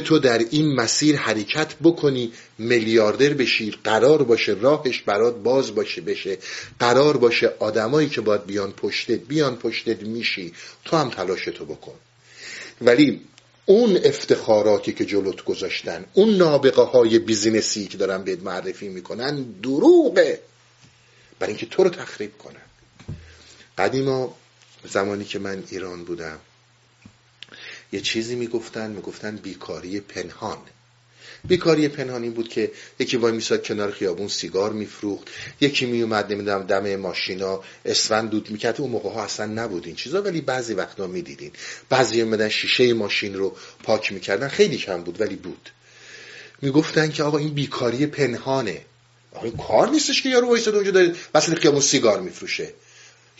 تو در این مسیر حرکت بکنی میلیاردر بشی قرار باشه راهش برات باز باشه بشه. قرار باشه آدمایی که باید بیان پشتت بیان پشتت میشی. تو هم تلاشتو بکن. ولی اون افتخاراتی که جلوت گذاشتن اون نابقه های بیزینسی که دارن بهت معرفی می‌کنن دروغه. برای اینکه تو رو تخریب کنن. قدیما زمانی که من ایران بودم یه چیزی می‌گفتن می‌گفتن بیکاری پنهان. بیکاری پنهانی بود که یکی وای میساد کنار خیابون سیگار میفروخت یکی میومد نمی‌دونم دم ماشینا اسفند دود می‌کرد. اون موقع ها اصلا نبود این چیزا ولی بعضی وقتا می‌دیدین. بعضی میمدن شیشه ماشین رو پاک می‌کردن. خیلی کم بود ولی بود. می‌گفتن که آقا این بیکاری پنهانه. آقا کار نیستش که یارو وایساد اونجا داره وسط خیابون سیگار میفروشه.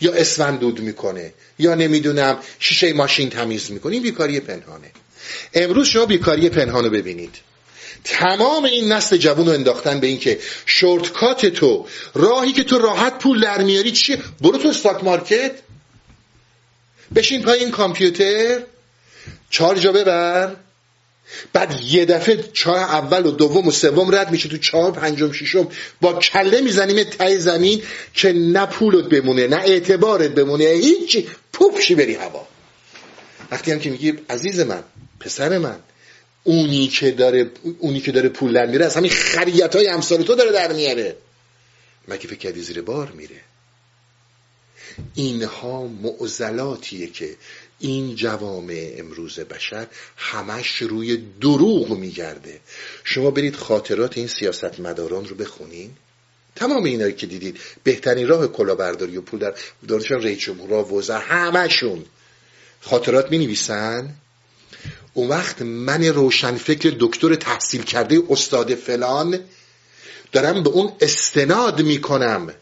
یا اسفند دود می‌کنه یا نمی‌دونم شیشه ماشین تمیز می‌کنه. این بیکاری پنهانه. امروز شما بیکاری پنهان رو ببینید. تمام این نسل جوون رو انداختن به اینکه شورتکات تو راهی که تو راحت پول در میاری چیه؟ برو تو استاک مارکت بشین پای این کامپیوتر. چهار جا ببر. بعد یه دفعه چهار اول و دوم و سوم رد میشه تو چهار پنجم ششم. با کله می‌زنیم تای زمین که نه پولت بمونه نه اعتبارت بمونه هیچی. پوپشی بری هوا. وقتی هم که میگی عزیز من پسر من اونی که داره اونی که داره پول در میاره از همین خریت های امثال تو داره در میاره. مگه فکر کردی زیر بار میره؟ اینها معضلاتیه که این جوامع امروز بشر همش روی دروغ میگرده. شما برید خاطرات این سیاست مداران رو بخونین. تمام اینایی که دیدید بهترین راه کلاهبرداری و پول در دانشان رئیس جمهورا وزرا همشون. خاطرات می نویسن اون وقت من روشنفکر دکتر تحصیل کرده استاد فلان دارم به اون استناد می‌کنم.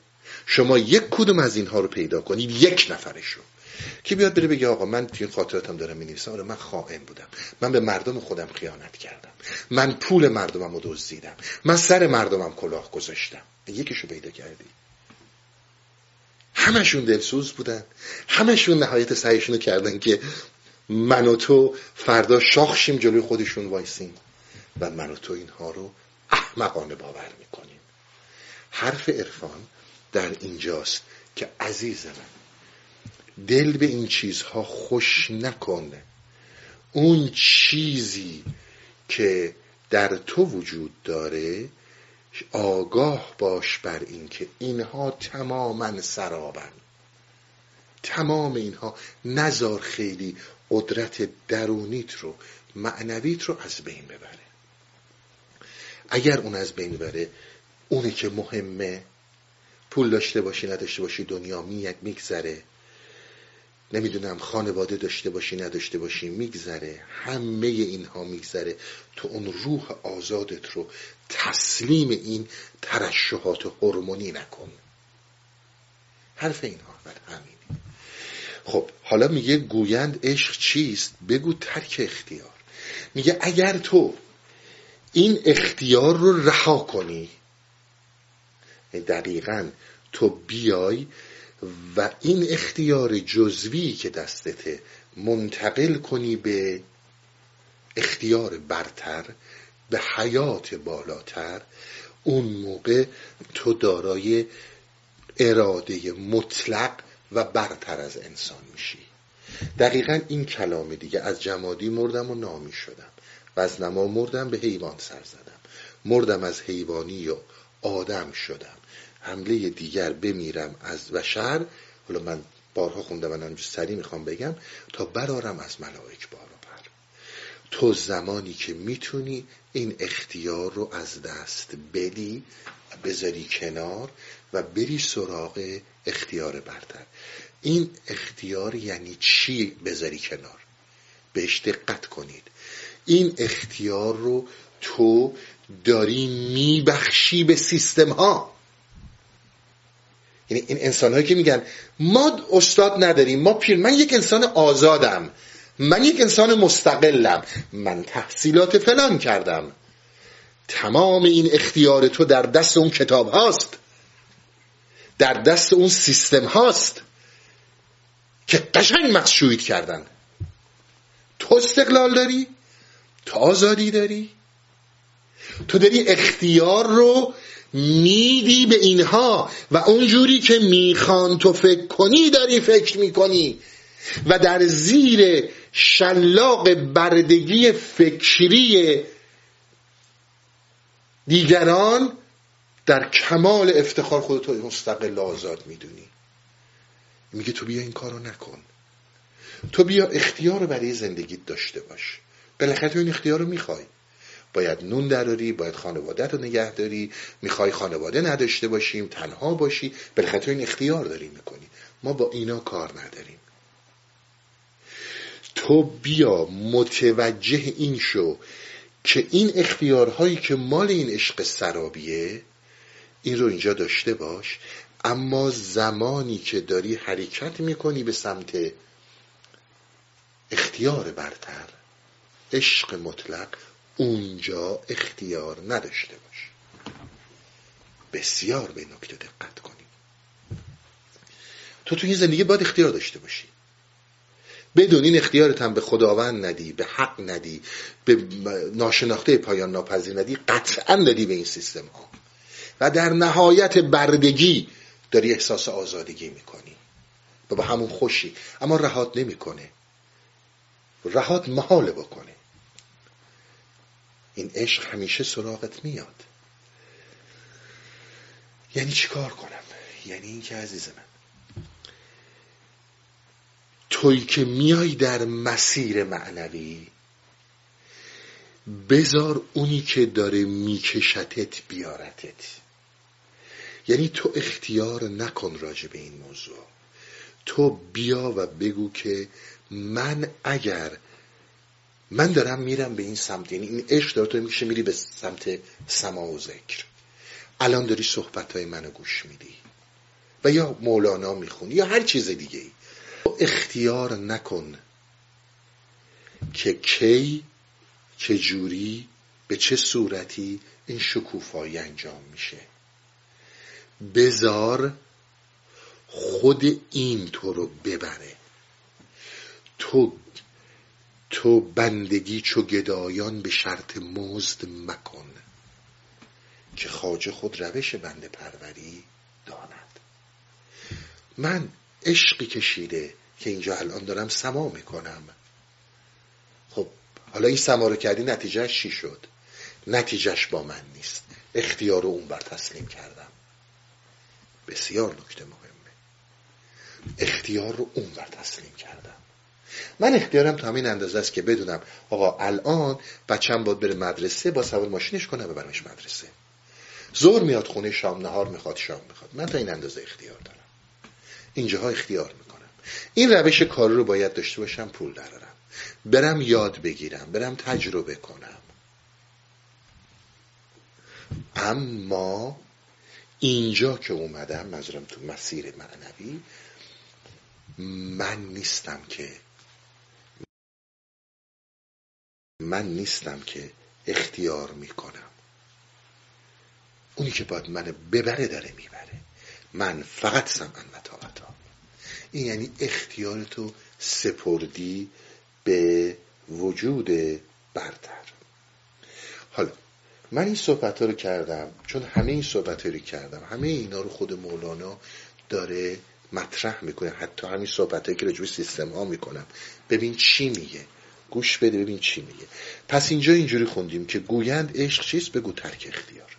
شما یک کدوم از اینها رو پیدا کنید یک نفرشو که بیاد بره بگه آقا من توی خاطراتم دارم می‌نویسم؟ آره من خائن بودم. من به مردم خودم خیانت کردم. من پول مردمم رو دزدیدم. من سر مردمم کلاه گذاشتم. یکیشو پیدا کردی. همشون دلسوز بودن. همشون نهایت سعیشون رو کردن که من و تو فردا شاخشیم جلوی خودشون وایسیم. و من و تو اینها رو احمقانه باور می‌کنیم. حرف عرفان در اینجاست که عزیز من دل به این چیزها خوش نکن اون چیزی که در تو وجود داره آگاه باش بر اینکه اینها تماما سرابن. تمام اینها. نزار خیلی قدرت درونیت رو معنویت رو از بین ببره. اگر اون از بین بره اونه که مهمه پول داشته باشی نداشته باشی دنیا میگذره. نمی‌دونم خانواده داشته باشی نداشته باشی میگذره. همه اینها میگذره. تو اون روح آزادت رو تسلیم این ترشحات هورمونی نکن. حرف اینها بر همین. خب حالا میگه گویند عشق چیست؟ بگو ترک اختیار. میگه اگر تو این اختیار رو رها کنی دقیقا تو بیای و این اختیار جزوی که دستته منتقل کنی به اختیار برتر به حیات بالاتر اون موقع تو دارای اراده مطلق و برتر از انسان میشی. دقیقا این کلام دیگه از جمادی مردم و نامی شدم. و از نما مردم به حیوان سر زدم. مردم از حیوانی و آدم شدم. حمله دیگر بمیرم از بشر. حالا من بارها خوندم و سری می‌خوام بگم تا برارم از ملائک بارا پر تو زمانی که می‌تونی این اختیار رو از دست بدی بذاری کنار و بری سراغ اختیار برتر. این اختیار یعنی چی بذاری کنار؟ بهش دقت کنید. این اختیار رو تو داری میبخشی به سیستم ها. یعنی این انسان هایی که میگن ما استاد نداریم ما پیر من یک انسان آزادم من یک انسان مستقلم من تحصیلات فلان کردم. تمام این اختیار تو در دست اون کتاب هاست. در دست اون سیستم هاست که قشنگ مخشوید کردن. تو استقلال داری؟ تو آزادی داری؟ تو داری اختیار رو میدی به اینها و اونجوری که می‌خوان تو فکر کنی داری فکر می‌کنی. و در زیر شلاق بردگی فکری دیگران در کمال افتخار خودتو مستقل آزاد می‌دونی. میگه تو بیا این کارو نکن. تو بیا اختیار رو برای زندگیت داشته باش. بالاخره تو این اختیار رو می‌خوای. باید نون دراری باید خانواده رو نگه داری. می‌خوای خانواده نداشته باشیم تنها باشی. بالاخره تو این اختیار داری می‌کنی. ما با اینا کار نداریم. تو بیا متوجه این شو که این اختیارهایی که مال این عشق سرابیه این رو اینجا داشته باش. اما زمانی که داری حرکت می‌کنی به سمت اختیار برتر عشق مطلق اونجا اختیار نداشته باش. بسیار به نکته دقت کنی. تو تو این زندگی باید اختیار داشته باشی. بدون این اختیارت هم به خداوند ندی به حق ندی به ناشناخته پایان ناپذیر ندی قطعا دادی به این سیستم ها. و در نهایت بردگی داری احساس آزادگی می‌کنی. و با همون خوشی. اما رهات نمی‌کنه. رهات محاله بکنه. این عشق همیشه سراغت میاد. یعنی چیکار کنم؟ یعنی اینکه عزیز من توی که میای در مسیر معنوی بزار اونی که داره میکشتت بیارتت. یعنی تو اختیار نکن راجع به این موضوع. تو بیا و بگو که من اگر من دارم میرم به این سمت یعنی این عشق داره تو میشه میری به سمت سما و ذکر. الان داری صحبت های منو گوش میدی. و یا مولانا می‌خونی یا هر چیز دیگه ای اختیار نکن که کی چه جوری به چه صورتی این شکوفایی انجام میشه. بزار خود این تو رو ببره. تو تو بندگی چو گدایان به شرط مزد مکن که خاجه خود روش بند پروری داند. من عشقی کشیده که اینجا الان دارم سما می‌کنم. خب حالا این سما رو کردی نتیجهش چی شد؟ نتیجهش با من نیست. اختیار رو اون بر تسلیم کردم. بسیار نکته مهمه. اختیار رو اون بر تسلیم کردم. من اختیارم تا همین اندازه است که بدونم آقا الان بچم باید بره مدرسه با سوار ماشینش کنم ببرمش مدرسه. زور میاد خونه شام نهار می‌خواد شام می‌خواد. من تا این اندازه اختیار دارم. اینجاها اختیار می‌کنم. این روش کار رو باید داشته باشم پول درارم برم یاد بگیرم برم تجربه کنم. اما اینجا که اومدم منظورم تو مسیر معنوی من نیستم که من نیستم که اختیار می‌کنم. اونی که باید منو ببره داره می‌بره. من فقط سمن و طاقتا این یعنی اختیار تو سپردی به وجود برتر. حالا من این صحبت رو کردم چون همه این صحبت رو کردم. همه اینا رو خود مولانا داره مطرح می‌کنه. حتی همین صحبت که رجوع سیستم ها می‌کنم. ببین چی میگه. گوش بده ببین چی میگه. پس اینجا اینجوری خوندیم که گویند عشق چیست؟ بگو ترک اختیار.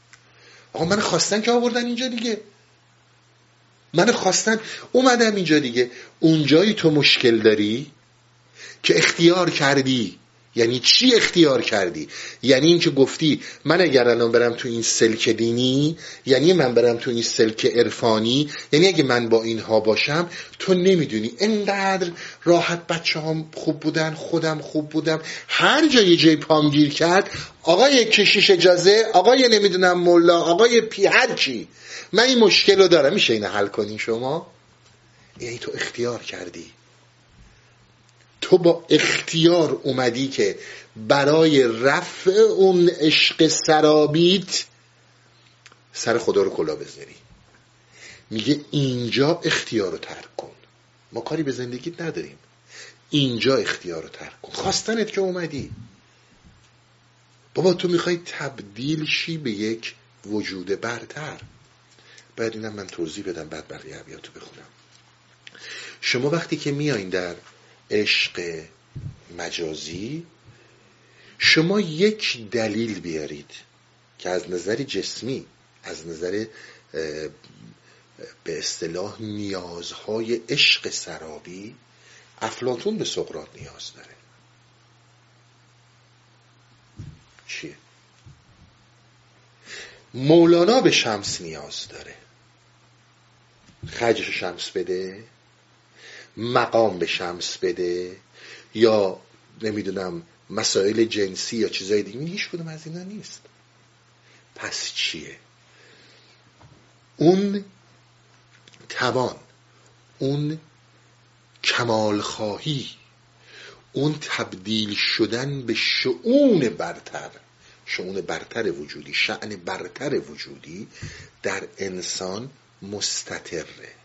آقا من خواستن که آوردن اینجا دیگه. من خواستن اومدم اینجا دیگه. اونجایی تو مشکل داری که اختیار کردی. یعنی چی اختیار کردی؟ یعنی اینکه گفتی من اگر الان برم تو این سلک دینی یعنی من برم تو این سلک عرفانی یعنی اگه من با اینها باشم تو نمی‌دونی. انقدر راحت بچه هم خوب بودن خودم خوب بودم. هر جای جای پام گیر کرد آقای کشیش اجازه آقای نمی‌دونم ملا آقای پی هر چی. من این مشکل رو دارم. میشه اینو حل کنی شما؟ یعنی تو اختیار کردی. تو با اختیار اومدی که برای رفع اون عشق سرابیت سر خدا رو کلا بذاری. میگه اینجا اختیار رو ترک کن. ما کاری به زندگیت نداریم. اینجا اختیار رو ترک کن. خواستنت که اومدی. بابا تو می‌خوای تبدیل شی به یک وجود برتر. باید اینم من توضیح بدم بعد بقیه عبیاتو بخونم. شما وقتی که میایین در عشق مجازی. شما یک دلیل بیارید که از نظر جسمی از نظر به اصطلاح نیازهای عشق سرابی افلاتون به سقرات نیاز داره. چیه؟ مولانا به شمس نیاز داره. خجر شمس بده. مقام به شمس بده یا نمی‌دونم مسائل جنسی یا چیزای دیگه. هیچ کدوم از اینا نیست. پس چیه؟ اون توان اون کمال خواهی اون تبدیل شدن به شعون برتر شعون برتر وجودی شعن برتر وجودی در انسان مستطره.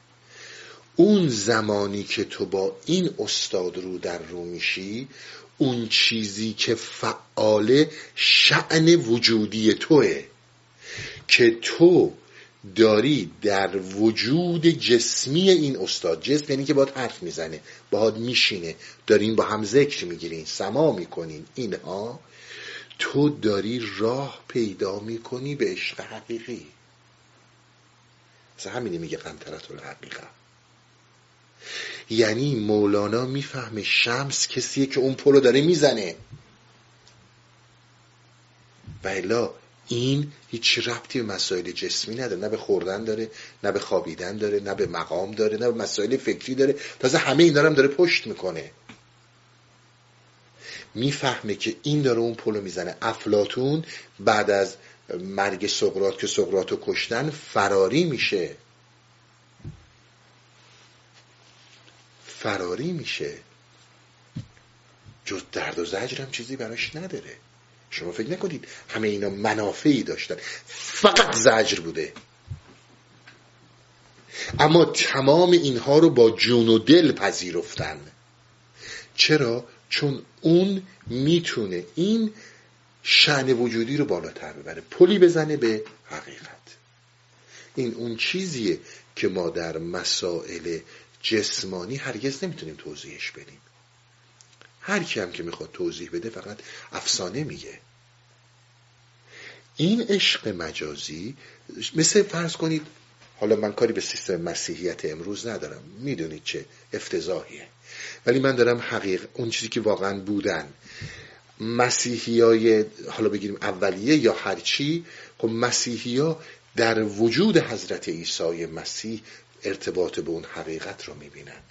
اون زمانی که تو با این استاد رو در رو میشی اون چیزی که فعال شعن وجودی توه. که تو داری در وجود جسمی این استاد جسم یعنی که باید حرف می‌زنه باید میشینه دارین با هم ذکر می‌گیرین سما می‌کنین اینها تو داری راه پیدا می‌کنی به عشق حقیقی. مثلا همینی میگه قنطرت الحقیقه. یعنی مولانا می‌فهمه شمس کسیه که اون پلو داره می‌زنه. و این هیچ ربطی به مسائل جسمی نداره. نه به خوردن داره نه به خوابیدن داره نه به مقام داره نه به مسائل فکری داره. تازه همه اینا هم داره پشت می‌کنه. می‌فهمه که این داره اون پلو می‌زنه. افلاتون بعد از مرگ سقرات که سقرات کشتن فراری میشه. فراری میشه. جز درد و هم چیزی براش نداره. شما فکر نکنید همه اینا منافعی داشتن. فقط زجر بوده. اما تمام اینها رو با جون و دل پذیرفتن. چرا؟ چون اون می‌تونه این شعن وجودی رو بالاتر ببره. پلی بزنه به حقیقت. این اون چیزیه که ما در مسائل جسمانی هرگز نمی‌تونیم توضیحش بدیم. هر کی هم که می‌خواد توضیح بده فقط افسانه میگه. این عشق مجازی مثل فرض کنید حالا من کاری به سیستم مسیحیت امروز ندارم. می‌دونید چه افتضاحیه. ولی من دارم حقیق اون چیزی که واقعا بودن. مسیحی های حالا بگیریم اولیه یا هرچی خب مسیحی ها در وجود حضرت عیسی مسیح ارتباط به اون حقیقت رو می‌بینن.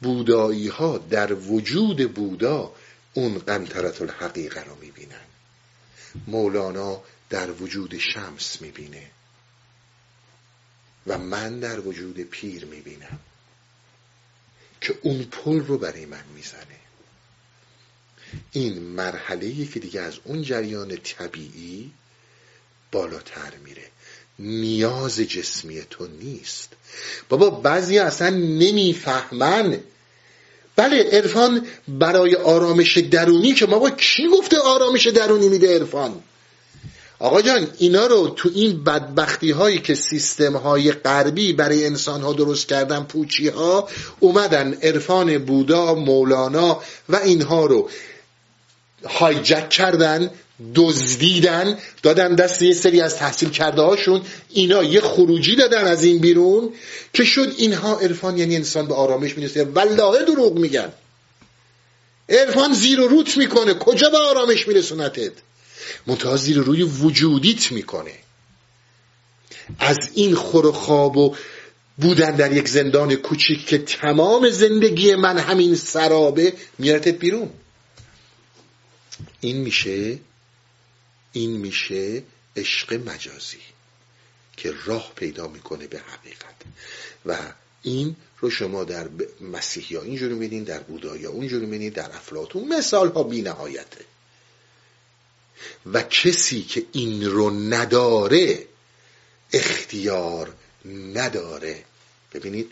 بودایی ها در وجود بودا اون قنطرت الحقیقه رو می‌بینن. مولانا در وجود شمس می‌بینه. و من در وجود پیر می‌بینم. که اون پل رو برای من می‌زنه. این مرحله که دیگه از اون جریان طبیعی بالاتر میره. نیاز جسمی تو نیست. بابا بعضی اصلا نمی‌فهمن. بله عرفان برای آرامش درونی که بابا کی گفته آرامش درونی میده عرفان؟ آقا جان اینا رو تو این بدبختی هایی که سیستم های غربی برای انسان ها درست کردن پوچی ها اومدن عرفان بودا مولانا و اینها رو هایجک کردن دزدیدن دادن دست یه سری از تحصیل کرده هاشون. اینا یه خروجی دادن از این بیرون که شد اینها عرفان یعنی انسان به آرامش می‌رسه. والله دروغ میگن. عرفان زیر و روت می‌کنه. کجا به آرامش میرسونتت منتها زیر روی وجودیت می‌کنه. از این خور و خواب و بودن در یک زندان کوچیک که تمام زندگی من همین سرابه میارتت بیرون. این میشه این میشه عشق مجازی که راه پیدا می‌کنه به حقیقت. و این رو شما در مسیحی ها اینجوری میدین در بودایی ها اونجوری میدین در افلاتون مثال ها بی نهایته و کسی که این رو نداره اختیار نداره. ببینید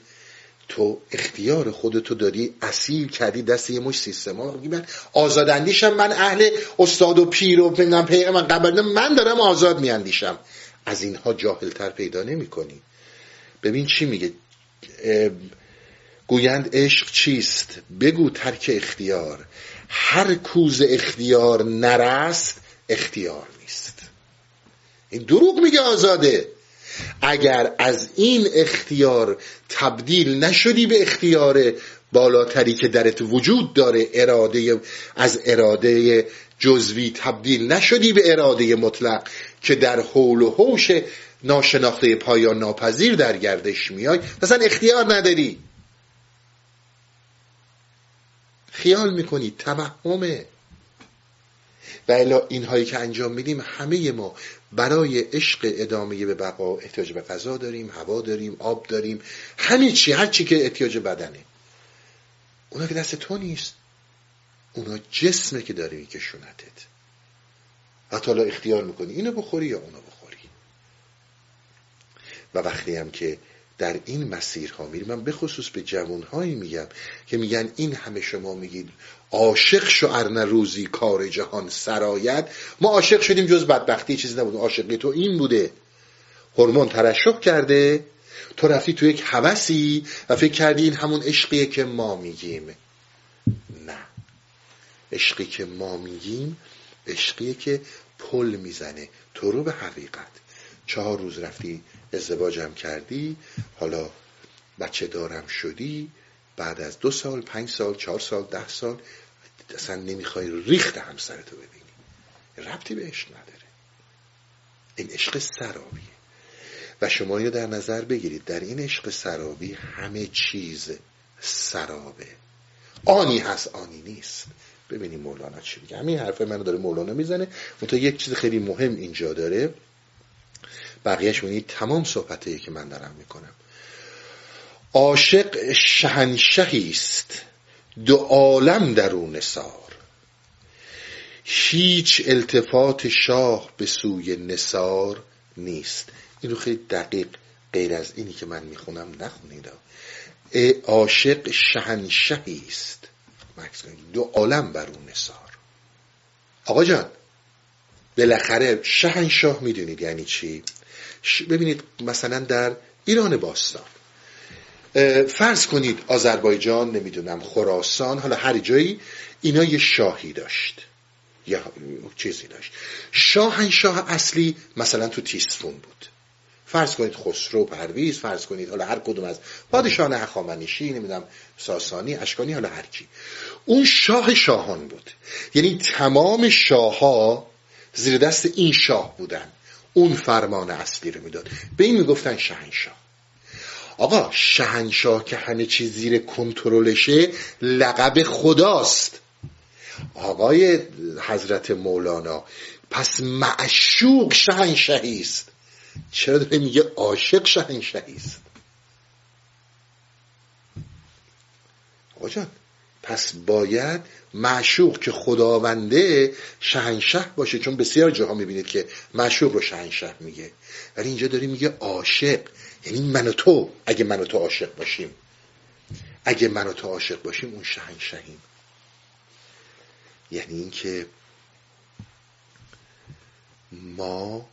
تو اختیار خودتو داری اصیل کردی دست یه مش سیستم. ها من آزاداندیشم من اهل استاد و پیر و من پیغمبر من قبل من دارم آزاد میاندیشم. از اینها جاهلتر پیدا نمی کنی ببین چی میگه؟ گویند عشق چیست؟ بگو ترک اختیار. هر کوز اختیار نرست اختیار نیست. این دروغ میگه آزاده. اگر از این اختیار تبدیل نشدی به اختیار بالاتری که درت وجود داره اراده از اراده جزوی تبدیل نشدی به اراده مطلق که در حول و حوش ناشناخته پایان ناپذیر در گردش میای مثلا اختیار نداری. خیال می‌کنی توهمه. و الا اینهایی که انجام میدیم همه ما برای عشق ادامه به بقا احتیاج به غذا داریم هوا داریم آب داریم همه چی هر چی که احتیاج بدنه. اونا که دست تو نیست. اونا جسمه که داره میکشونتت حتی حالا اختیار می‌کنی اینو بخوری یا اونو بخوری. و وقتی هم که در این مسیرها میریم. من به خصوص به جوانهایی میگم که میگن این همه شما میگید عاشق شو ارن روزی کار جهان سرایت. ما عاشق شدیم جز بدبختی چیزی نبود. عاشقی تو این بوده. هورمون ترشح کرده. تو رفتی تو یک هوسی و فکر کردی این همون عشقیه که ما میگیم. نه. عشقی که ما میگیم عشقیه که پل می‌زنه. تو رو به حقیقت. چهار روز رفتی ازدواجم کردی حالا بچه دارم شدی بعد از دو سال پنج سال چهار سال ده سال اصلا نمی‌خوای ریخت همسرتو ببینی. ربطی بهش نداره. این عشق سرابیه. و شما یا در نظر بگیرید. در این عشق سرابی همه چیز سرابه. آنی هست آنی نیست. ببینیم مولانا چی میگه. همین حرفه منو داره مولانا می‌زنه. تا یک چیز خیلی مهم اینجا داره. بقیهش می‌بینید تمام صحبته که من دارم می‌کنم. عاشق شهنشهی است. دو عالم در او نثار. هیچ التفات شاه به سوی نثار نیست. این رو خیلی دقیق غیر از اینی که من می‌خونم نخونید. عاشق شهنشهی است. دو عالم بر اون نثار. آقا جان بالاخره شهنشاه می‌دونید یعنی چی؟ ببینید مثلا در ایران باستان. فرض کنید آذربایجان نمی‌دونم خراسان حالا هر جایی اینا یه شاهی داشت. یا چیزی داشت. شاهنشاه اصلی مثلا تو تیسفون بود. فرض کنید خسرو پرویز فرض کنید حالا هر کدوم از پادشاهان هخامنشی نمی‌دونم ساسانی اشکانی حالا هر کی. اون شاه شاهان بود. یعنی تمام شاه ها زیر دست این شاه بودن. اون فرمان اصلی رو می‌داد. به این می‌گفتن شهنشاه. آقا شهنشاه که همه چیز زیر کنترلشه لقب خداست. آقای حضرت مولانا پس معشوق شهنشهی است. چرا داره میگه عاشق شهنشهی است؟ آقا جان پس باید معشوق که خداونده شهنشه باشه چون بسیار جاها می‌بینید که معشوق رو شهنشه میگه. ولی اینجا داری میگه عاشق. یعنی من و تو اگه من و تو عاشق باشیم. اگه من و تو عاشق باشیم اون شهنشهیم یعنی اینکه ما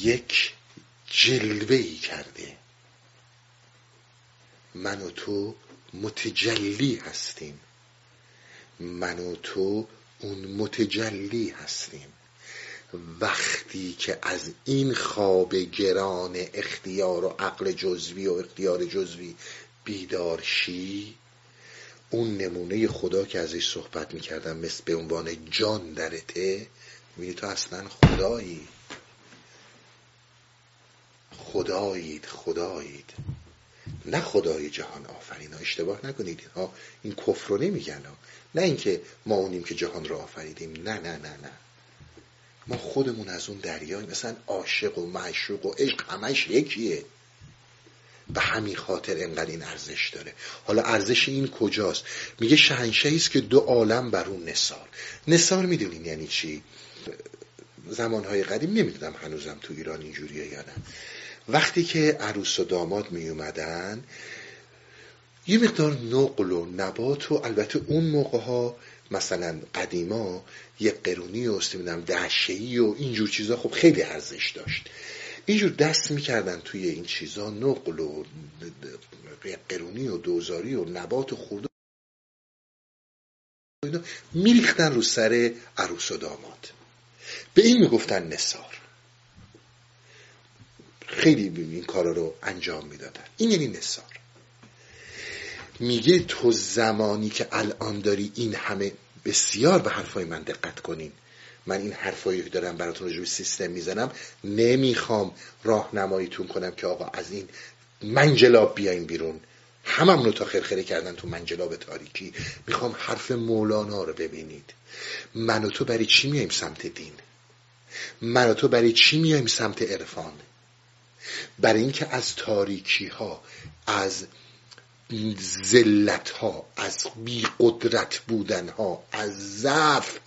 یک جلوه ای کرده من و تو متجلی هستیم. من و تو اون متجلی هستیم. وقتی که از این خواب گران اختیار و عقل جزوی و اختیار جزوی بیدار شی اون نمونه خدا که ازش صحبت می‌کردم مثل به عنوان جان درته میگه تو اصلا خدایی. خدایید خدایید. نه خدای جهان آفرین اشتباه نکنید ها این کفر رو نمیگن. نه اینکه ما اونیم که جهان رو آفریدیم. نه نه نه نه. ما خودمون از اون دریای مثلا عاشق و معشوق و عشق همش یکیه. به همین خاطر انقدر این ارزش داره. حالا ارزش این کجاست؟ میگه شهنشهی است که دو عالم بر اون نثار. نثار می‌دونین یعنی چی؟ زمانهای قدیم نمی‌دونم هنوزم تو ایران اینجوریه یا نه. وقتی که عروس و داماد می اومدن یه مقدار نقل و نبات و البته اون موقع ها مثلا قدیما یه قرونی و استمیدم دهشهی و اینجور چیزا خب خیلی ارزش داشت. اینجور دست می‌کردن توی این چیزا نقل و قرونی و دوزاری و نبات و خورده میریختن رو سر عروس و داماد. به این می‌گفتن نصار خیلی این کارا رو انجام می‌دادن. این یعنی نصار میگه تو زمانی که الان داری این همه بسیار به حرفای من دقت کنین. من این حرفایی که دارم براتون رو سیستم می‌زنم نمی‌خوام راهنماییتون کنم که آقا از این منجلاب بیاین بیرون. همم رو تا خرخره کردن تو منجلاب تاریکی. می‌خوام حرف مولانا رو ببینید. من و تو برای چی میایم سمت دین؟ من و تو برای چی میایم سمت عرفان؟ برای اینکه از تاریکی ها از زلت ها از بی قدرت بودن ها از ضعف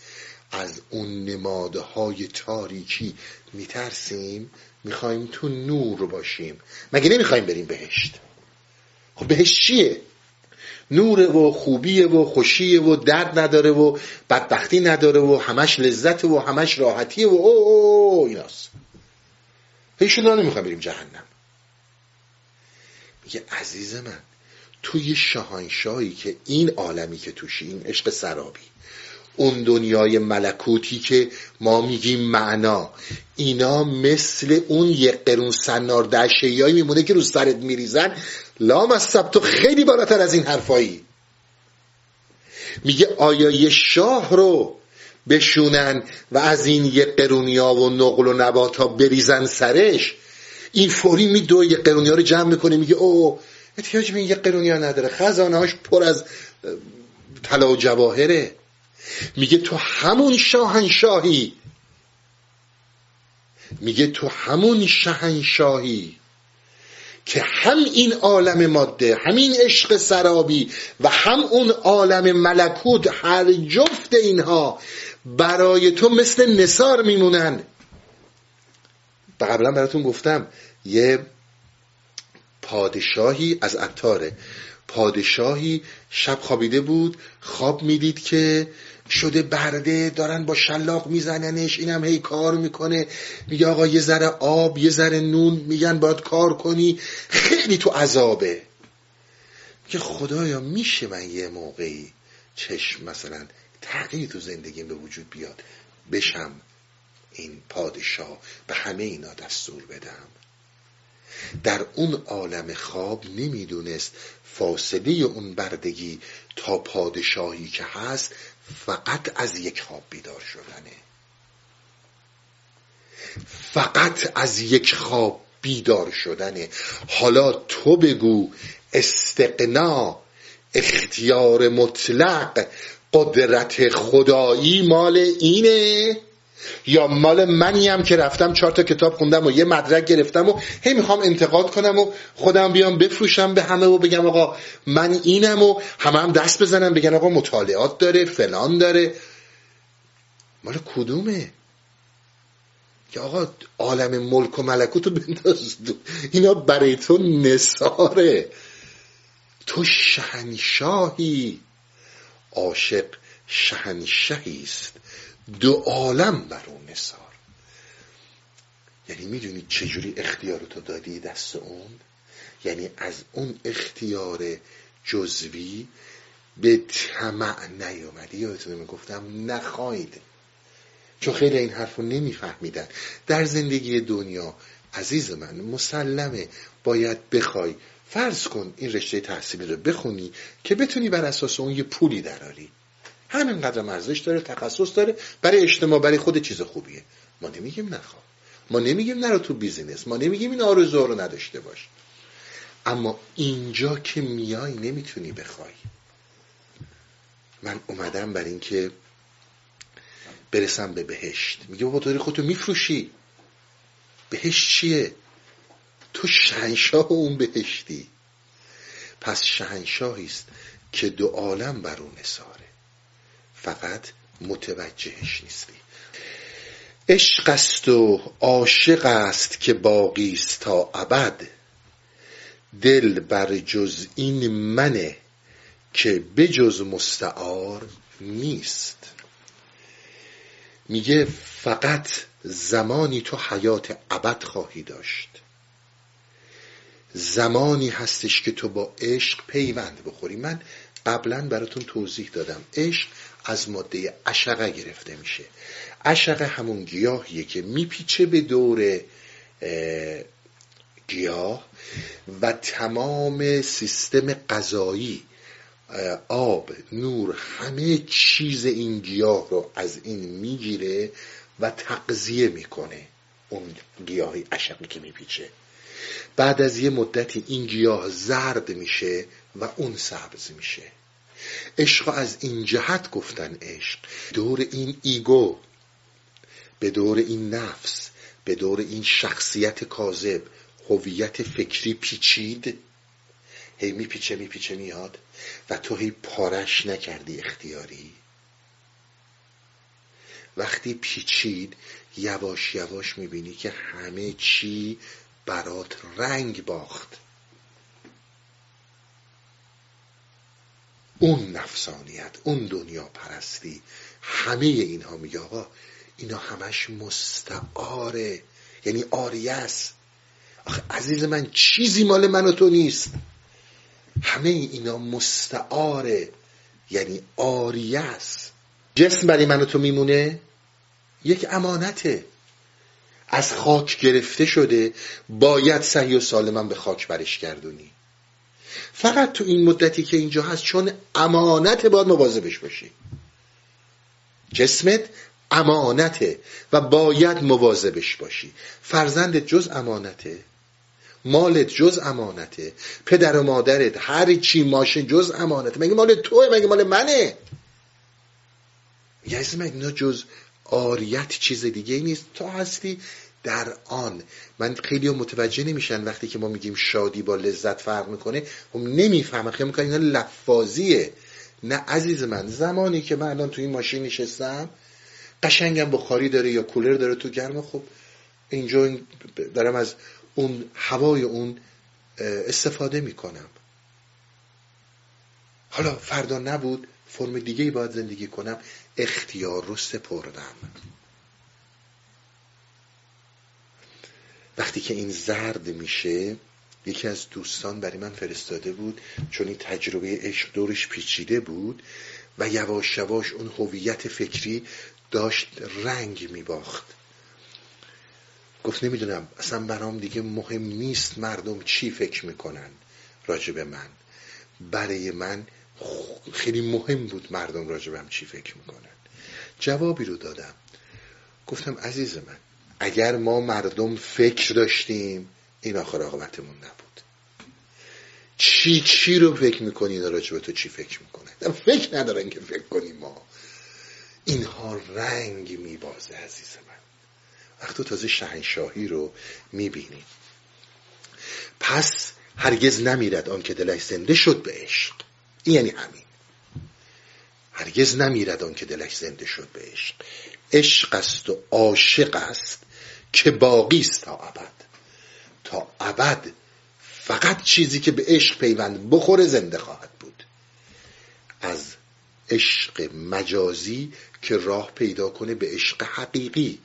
از اون نمادهای تاریکی میترسیم؟ می‌خوایم تو نور باشیم. مگه نمی‌خوایم بریم بهشت؟ خب بهشت چیه؟ نوره و خوبیه و خوشیه و درد نداره و بدبختی نداره و همش لذت و همش راحتیه و او, او, او ایناست. پیشون نمی‌خوایم بریم جهنم. میگه عزیز من تو یه شاهنشاهی که این عالمی که توشی این عشق سرابی. اون دنیای ملکوتی که ما میگیم معنا. اینا مثل اون یک قرون سنار دشهیایی میمونه که رو سرت میریزن. لام از تو خیلی بالاتر از این حرفایی. میگه آیا یه شاه رو بشونن و از این یه قرونیا و نقل و نبات ها بریزن سرش این فوری می دو یه قرونیا رو جمع می‌کنه میگه او احتیاج به یه قرونیا نداره خزانه هاش پر از طلا و جواهره. میگه تو همون شاهنشاهی. میگه تو همون شهنشاهی که هم این عالم ماده همین عشق سرابی و هم اون عالم ملکوت هر جفت اینها برای تو مثل نصار میمونن. قبلا براتون گفتم یه پادشاهی از عطاره. پادشاهی شب خوابیده بود خواب می‌دید که شده برده دارن با شلاق میزننش اینم هی کار می‌کنه. میگه آقا یه ذره آب یه ذره نون میگن باید کار کنی. خیلی تو عذابه. که خدایا میشه من یه موقعی چشم مثلا تغییر تو زندگیم به وجود بیاد بشم این پادشاه به همه اینا دستور بدم. در اون عالم خواب نمی‌دونست فاصله اون بردگی تا پادشاهی که هست فقط از یک خواب بیدار شدنه. فقط از یک خواب بیدار شدنه. حالا تو بگو استقنا اختیار مطلق قدرت خدایی مال اینه. یا مال منی هم که رفتم چهار تا کتاب خوندم و یه مدرک گرفتم و هی می‌خوام انتقاد کنم و خودم بیام بفروشم به همه و بگم آقا من اینم و همه هم دست بزنم بگن آقا مطالعات داره فلان داره. مال کدومه؟ که آقا عالم ملک و ملکوتو بنداز. اینا برای تو نساره تو شهنشاهی. عاشق شهنشهی است. دو عالم بر اون نثار. یعنی می‌دونی چجوری اختیار تو دادی دست اون؟ یعنی از اون اختیار جزوی به طمع نیومدی؟ یادتونه می‌گفتم نخواهید. چون خیلی این حرف رو نمیفهمیدن. در زندگی دنیا عزیز من مسلمه. باید بخوای فرض کن این رشته تحصیلی رو بخونی که بتونی بر اساس اون یه پولی دراری. همینقدر ارزش داره تخصص داره برای اجتماع برای خود چیز خوبیه. ما نمیگیم نخواه ما نمیگیم نرو تو بیزینس. ما نمیگیم این آرزو رو نداشته باش. اما اینجا که میای نمی‌تونی بخوای. من اومدم بر اینکه برسم به بهشت. میگه بابا داری خودتو میفروشی. بهشت چیه؟ تو شهنشاه اون بهشتی. پس شهنشاهی است که دو عالم بر اون نثاره. فقط متوجهش نیستی. عشق است و عاشق است که باقی است تا ابد. دل بر جز این منه که بجز مستعار نیست. میگه فقط زمانی تو حیات ابد خواهی داشت. زمانی هستش که تو با عشق پیوند بخوری. من قبلا براتون توضیح دادم. عشق از ماده عشقه گرفته میشه. عشقه همون گیاهیه که میپیچه به دور گیاه و تمام سیستم غذایی آب نور همه چیز این گیاه رو از این می‌گیره و تقضیه می‌کنه. اون گیاهی عشقی که میپیچه. بعد از یه مدتی این گیاه زرد میشه و اون سبز میشه. عشق از این جهت گفتن عشق. دور این ایگو به دور این نفس به دور این شخصیت کاذب هویت فکری پیچید. هی میپیچه میپیچه میاد. و تو هی پارش نکردی اختیاری. وقتی پیچید یواش یواش می‌بینی که همه چی برات رنگ باخت. اون نفسانیت اون دنیا پرستی همه اینها میگه آقا اینا همش مستعاره یعنی آریه است. آخه عزیز من چیزی مال من و تو نیست. همه اینا مستعاره یعنی آریه است. جسم برای من و تو میمونه؟ یک امانته. از خاک گرفته شده باید صحیح و سالما به خاک برش گردونی. فقط تو این مدتی که اینجا هست چون امانت باید مواظبش باشی. جسمت امانته و باید مواظبش باشی. فرزندت جز امانته مالت جز امانته پدر و مادرت هر چی ماشین جز امانته. مگه مال توه؟ مگه مال منه؟ یعنی اینا جز آریت چیز دیگه نیست. تو هستی در آن. من خیلی متوجه نمیشن وقتی که ما میگیم شادی با لذت فرق می‌کنه. هم خب نمی‌فهمن. خیلی می‌کنن اینا لفاظیه. نه عزیز من زمانی که من الان تو این ماشین نشستم قشنگم بخاری داره یا کولر داره تو گرمه خب اینجا دارم از اون هوای اون استفاده می‌کنم. حالا فردا نبود فرم دیگه ای باید زندگی کنم. اختیار رو سپردم. وقتی که این زرد میشه یکی از دوستان برای من فرستاده بود چون این تجربه عشق دورش پیچیده بود و یواش یواش اون هویت فکری داشت رنگ میباخت. گفت نمی‌دونم اصلا برام دیگه مهم نیست مردم چی فکر می‌کنن راجب من. برای من خیلی مهم بود مردم راجبم چی فکر می‌کنن. جوابی رو دادم. گفتم عزیز من اگر ما مردم فکر داشتیم این آخر آقابتمون نبود. چی چی رو فکر می‌کنی اینا راجب تو چی فکر می‌کنه فکر ندارن که فکر کنیم ما. اینها رنگ میبازه عزیز من. وقت تو تازه شهنشاهی رو می‌بینی پس هرگز نمیرد آن که دلش زنده شد به عشق. این یعنی همین. هرگز نمیرد آن که دلش زنده شد به عشق عشق است و عاشق است که باقی است تا ابد. تا ابد فقط چیزی که به عشق پیوند بخوره زنده خواهد بود. از عشق مجازی که راه پیدا کنه به عشق حقیقی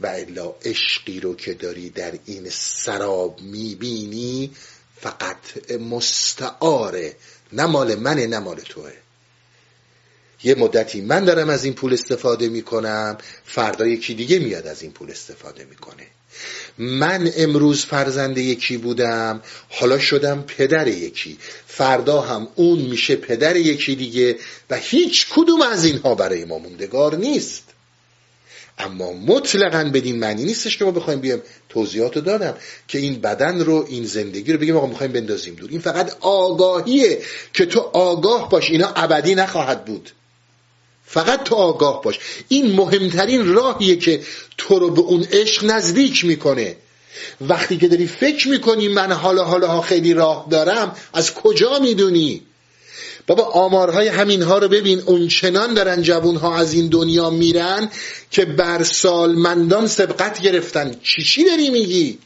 و الا عشقی رو که داری در این سراب می‌بینی فقط مستعاره نه مال منه نه مال توه. یه مدتی من دارم از این پول استفاده می‌کنم فردا یکی دیگه میاد از این پول استفاده می‌کنه. من امروز فرزند یکی بودم حالا شدم پدر یکی. فردا هم اون میشه پدر یکی دیگه و هیچ کدوم از اینها برای ما موندگار نیست. اما مطلقا بدین معنی نیستش که ما بخوایم بیایم توضیحات دادم که این بدن رو این زندگی رو بگیم آقا می‌خوایم بندازیم دور. این فقط آگاهیه که تو آگاه باش. اینا ابدی نخواهد بود. فقط تو آگاه باش. این مهمترین راهیه که تو رو به اون عشق نزدیک می‌کنه. وقتی که داری فکر می‌کنی من حالا حالا خیلی راه دارم از کجا می‌دونی؟ بابا آمارهای همین ها رو ببین اونچنان دارن جوون ها از این دنیا میرن که بر سالمندان سبقت گرفتن. چی چی داری میگی؟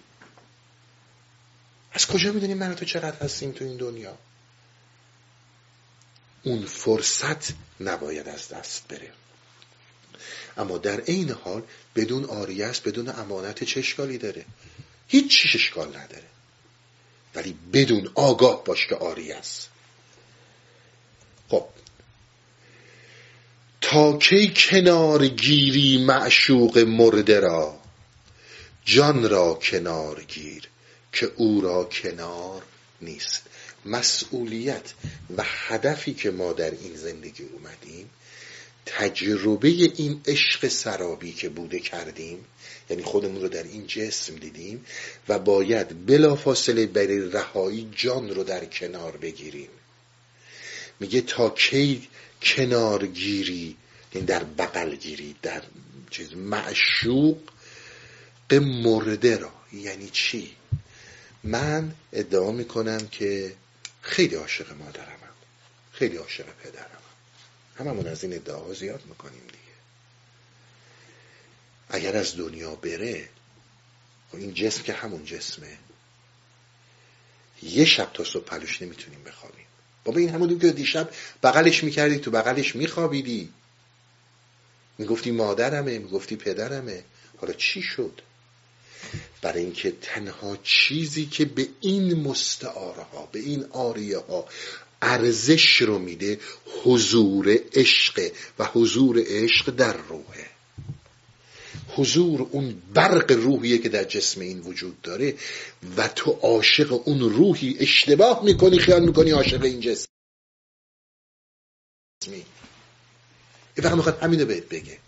از کجا می‌دونی من تو چقدر هستیم تو این دنیا؟ اون فرصت نباید از دست بره. اما در عین حال بدون آریه بدون امانت چه اشکالی داره؟ هیچ چیش اشکال نداره. ولی بدون آگاه باش که آری است خب تا کی کنار گیری معشوق مرده را؟ جان را کنار گیر که او را کنار نیست. مسئولیت و هدفی که ما در این زندگی اومدیم تجربه این عشق سرابی که بوده کردیم یعنی خودمون رو در این جسم دیدیم و باید بلافاصله برای رهایی جان رو در کنار بگیریم. میگه تا کی کنار گیری یعنی در بغل گیری در چیز معشوق مرده را. یعنی چی؟ من ادعا می‌کنم که خیلی عاشق مادرمم. خیلی عاشق پدرمم. هممون از این ادعاها زیاد می‌کنیم دیگه. اگر از دنیا بره خب این جسم که همون جسمه. یه شب تا صبح پلوش نمی‌تونیم بخوابیم. بابا این همون که دیشب بغلش می‌کردی تو بغلش میخوابیدی. می‌گفتی مادرمه می‌گفتی پدرمه. حالا چی شد؟ برای اینکه تنها چیزی که به این مستعاره ها به این آریه ها ارزش رو میده حضور عشق و حضور عشق در روحه. حضور اون برق روحیه که در جسم این وجود داره و تو عاشق اون روحی اشتباه می‌کنی خیال می‌کنی عاشق این جسمی این فقط می‌خواد همینو بهت بگه.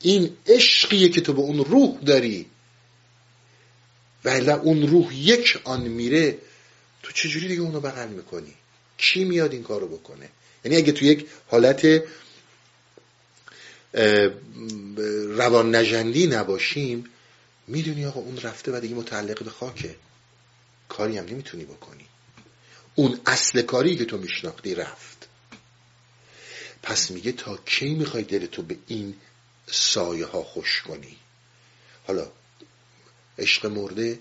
این عشقیه که تو به اون روح داری. ولی اون روح یک آن میره تو چجوری دیگه اونو بغل می‌کنی؟ کی میاد این کارو بکنه؟ یعنی اگه تو یک حالت روان نجندی نباشیم می‌دونی آقا اون رفته و دیگه متعلق به خاکه. کاری هم نمی‌تونی بکنی. اون اصل کاری که تو میشناختی رفت. پس میگه تا کی می‌خوای دلتو به این سایه ها خوش کنی؟ حالا عشق مرده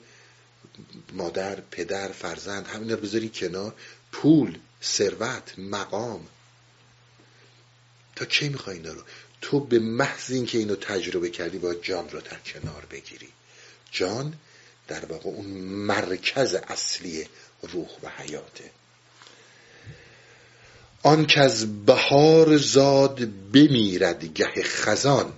مادر پدر فرزند همین رو بذاری کنار. پول ثروت مقام. تا کی می‌خوای اینا رو؟ تو به محض اینکه اینو تجربه کردی باید جان رو در کنار بگیری. جان در واقع اون مرکز اصلی روح و حیاته. آن که از بهار زاد بمیرد گه خزان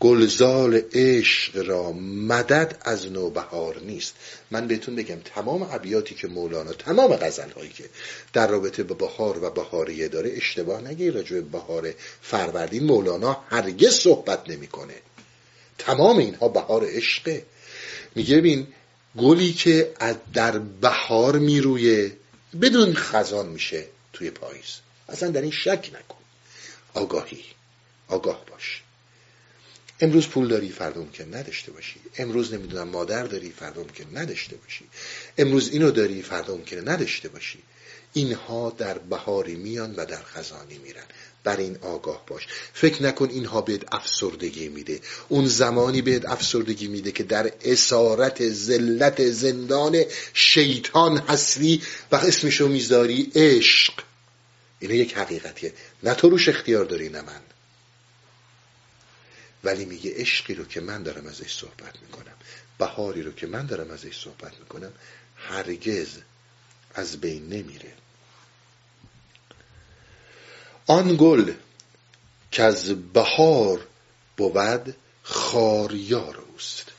گلزال عشق را مدد از نوبهار نیست. من بهتون بگم تمام ابیاتی که مولانا تمام غزل هایی که در رابطه با بهار و بهاریه داره اشتباه نگیر راجع به بهار فروردین. مولانا هرگز صحبت نمی‌کنه. تمام اینها بهار عشقه. میگه ببین گلی که در بهار میرویه بدون خزان میشه توی پاییز. اصلا در این شک نکن. آگاهی. آگاه باش. امروز پول داری فردا ممکن نداشته باشی. امروز نمی‌دونم مادر داری فردا ممکن نداشته باشی. امروز اینو داری فردا ممکنه نداشته باشی. اینها در بهاری میان و در خزانی میرن. بر این آگاه باش. فکر نکن اینها بهت افسردگی میده. اون زمانی بهت افسردگی میده که در اسارت ذلت زندان شیطان هستی و اسمشو می‌ذاری عشق. اینه یک حقیقتیه. نه تو روش اختیار داری نه من. ولی میگه عشقی رو که من دارم ازش صحبت می‌کنم بهاری رو که من دارم ازش صحبت می‌کنم هرگز از بین نمیره. آن گل که از بهار بود خاریار اوست.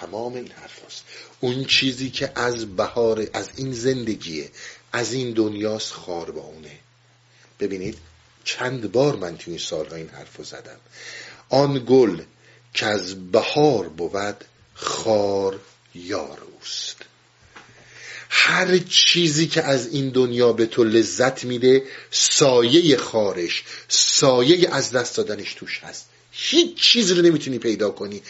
تمام این حرف هست. اون چیزی که از بهار از این زندگیه از این دنیاست خار با اونه. ببینید چند بار من توی این سالها این حرف رو زدم. آن گل که از بهار بود خار یار اوست. هر چیزی که از این دنیا به تو لذت میده سایه خارش سایه از دست دادنش توش هست. هیچ چیزی رو نمی‌تونی پیدا کنی.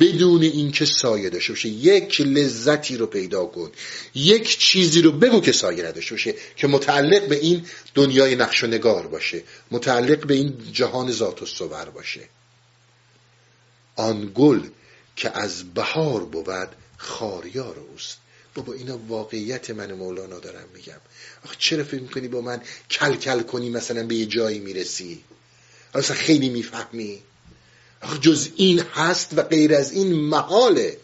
بدون اینکه سایه داشته باشه. یک لذتی رو پیدا کن. یک چیزی رو بگو که سایه نداشته باشه که متعلق به این دنیای نقش و نگار باشه. متعلق به این جهان ذات و صور باشه. آن گل که از بهار بود خاریار اوست. بابا اینا واقعیت من مولانا دارم میگم. آخه چرا فکر می‌کنی با من کل کل کنی؟ مثلا به یه جایی می‌رسی. اصلا خیلی می‌فهمی. آخه جز این هست و غیر از این محاله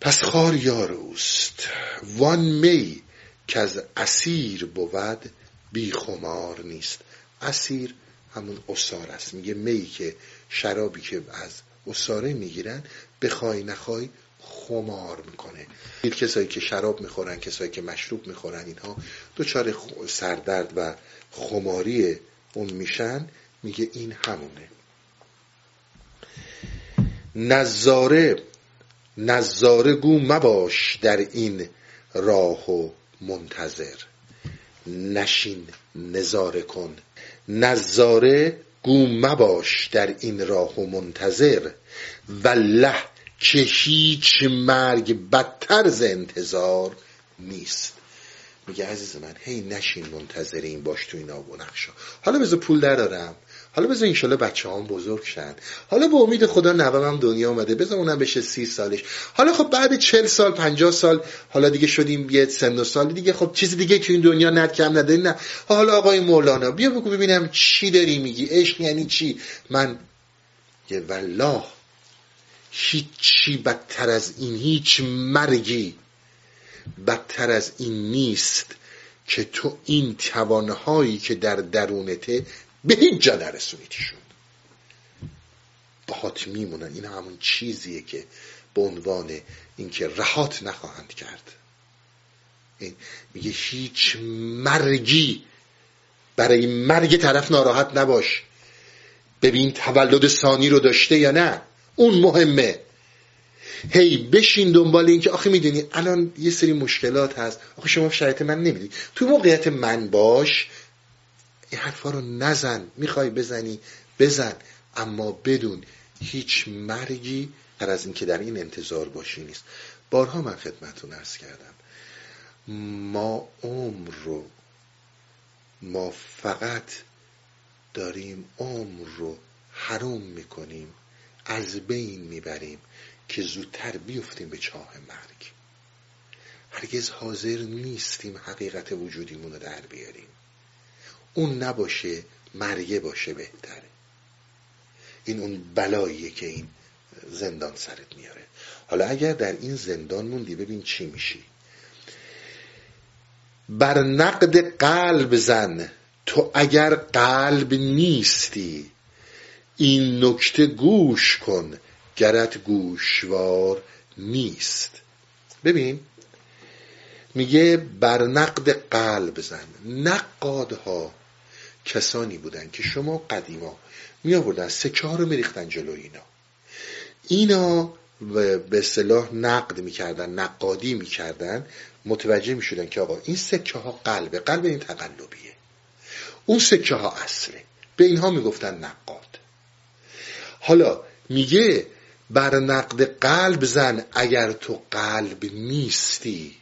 پس خار یار اوست. وان می که از اسیر بود بی خمار نیست. اسیر همون اصار است. میگه می که شرابی که از اصاره می‌گیرن بخوای نخوای خمار می‌کنه. این کسایی که شراب می‌خورن کسایی که مشروب می‌خورن اینها دوچار سردرد و خماری اون میشن. میگه این همونه. نظاره نظاره گو مباش در این راه و منتظر. نشین نظاره کن. نظاره گو مباش در این راه و منتظر والله که هیچ مرگ بدتر ز انتظار نیست. میگه عزیز من هی نشین منتظر این باش تو این آب و نقشا. حالا بذار پول درارم حالا بذار اینشالله بچه هم بزرگ شن. حالا به امید خدا نوام هم دنیا آمده بذار اونم بشه سی سالش. حالا خب بعد چل سال پنجاه سال حالا دیگه شدیم یه سن و سال دیگه. خب چیز دیگه که این دنیا ند کم نداری نه. حالا آقای مولانا بیا بگو ببینم چی داری میگی. عشق یعنی چی؟ من یه والله هیچی بدتر از این هیچ مرگی بدتر از این نیست که تو این توانهایی که در درونته به هیچ جا نرسونیدشون باهات میمونن این همون چیزیه که به عنوان اینکه رهات نخواهند کرد. این میگه هیچ مرگی برای مرگ طرف ناراحت نباش. ببین تولد ثانی رو داشته یا نه. اون مهمه. هی بشین دنبال این که آخه می‌دونی الان یه سری مشکلات هست. آخه شما شرایط من نمیدی تو موقعیت من باش این حرفا رو نزن. می‌خوای بزنی بزن. اما بدون هیچ مرگی هر از اینکه در این انتظار باشی نیست. بارها من خدمتون ارز کردم. ما عمر رو ما فقط داریم عمر رو حروم می‌کنیم از بین می‌بریم که زودتر بیفتیم به چاه مرگ. هرگز حاضر نیستیم حقیقت وجودیمون رو در بیاریم. اون نباشه مرگه باشه بهتره. این اون بلاییه که این زندان سرت میاره. حالا اگر در این زندان موندی ببین چی میشی. بر نقد قلب زن تو اگر قلب نیستی این نکته گوش کن گرت گوشوار نیست. ببین میگه بر نقد قلب زن نقادها کسانی بودن که شما قدیما می آوردن سکه ها رو میریختن جلو اینا. اینا به اصطلاح نقد می‌کردن نقادی می‌کردن متوجه می‌شدن که آقا این سکه ها قلبه قلب این تقلبیه. اون سکه ها اصله. به اینها می‌گفتن نقاد. حالا میگه بر نقد قلب زن اگر تو قلب نیستی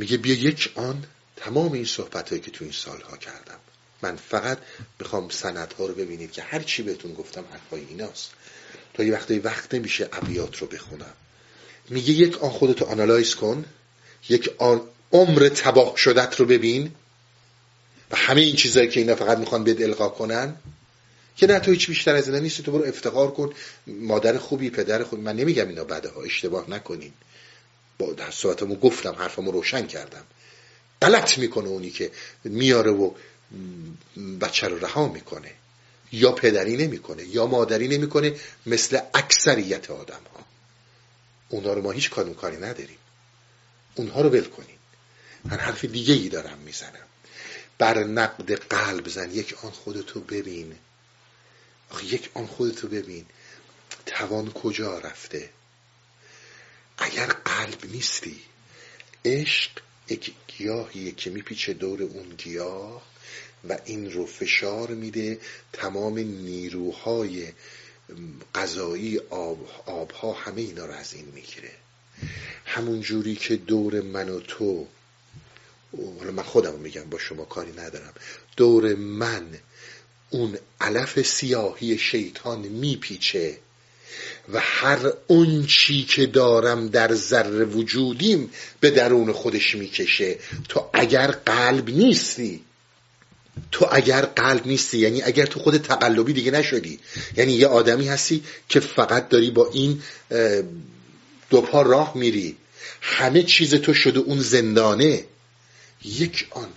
میگه بیا یک آن تمام این صحبت هایی که تو این سالها کردم. من فقط می‌خوام سندها رو ببینید که هر چی بهتون گفتم حرفای ایناست. تا یه وقتی وقت نمیشه ابیات رو بخونم. میگه یک آن خودتو آنالایز کن. یک آن عمر تباه شدت رو ببین. و همه این چیزهایی که اینا فقط می‌خوان بهت القا کنن. که نه تو هیچ بیشتر از اینا نیست تو برو افتخار کن. مادر خوبی پدر خوبی. من نمیگم اینا بده ها اشتباه نکنین. با در صحبتمو گفتم حرفمو روشن کردم. غلط می‌کنه اونی که میاره و بچه رو رها می‌کنه. یا پدری نمی‌کنه یا مادری نمی‌کنه مثل اکثریت آدم ها اونا رو ما هیچ کاری کاری نداریم. اونها رو ول کنیم. من حرف دیگه ای دارم می‌زنم. بر نقد قلب زن یک آن خودتو ببین. آخه یک آن خودتو ببین. توان کجا رفته؟ اگر قلب نیستی عشق یک گیاهیه که میپیچه دور اون گیاه و این رو فشار میده تمام نیروهای غذایی آب، آبها همه اینا رو از این می‌گیره. همون جوری که دور من و تو حالا من خودم میگم با شما کاری ندارم. دور من اون علف سیاهی شیطان میپیچه. و هر اون چی که دارم در ذره وجودیم به درون خودش می‌کشه. تو اگر قلب نیستی تو اگر قلب نیستی یعنی اگر تو خود تقلبی دیگه نشدی یعنی یه آدمی هستی که فقط داری با این دو پا راه میری. همه چیز تو شده اون زندانه. یک آن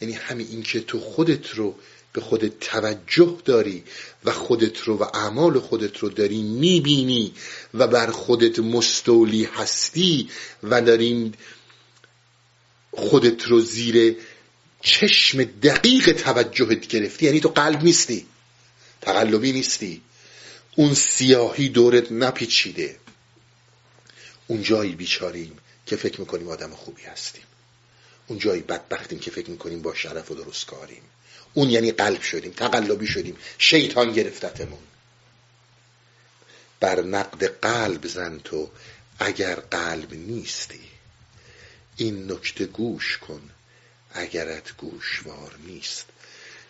یعنی همین این که تو خودت رو به خودت توجه داری و خودت رو و اعمال خودت رو داری می‌بینی و بر خودت مستولی هستی و داریم خودت رو زیر چشم دقیق توجهت گرفتی. یعنی تو قلب نیستی تقلبی نیستی. اون سیاهی دورت نپیچیده. اون جایی بیچاریم که فکر می‌کنیم آدم خوبی هستیم. اون جایی بدبختیم که فکر می‌کنیم با شرف و درست کاریم اون یعنی قلب شدیم تقلبی شدیم شیطان گرفتتمون. بر نقد قلب زن تو اگر قلب نیستی این نکته گوش کن اگرت گوشوار نیست.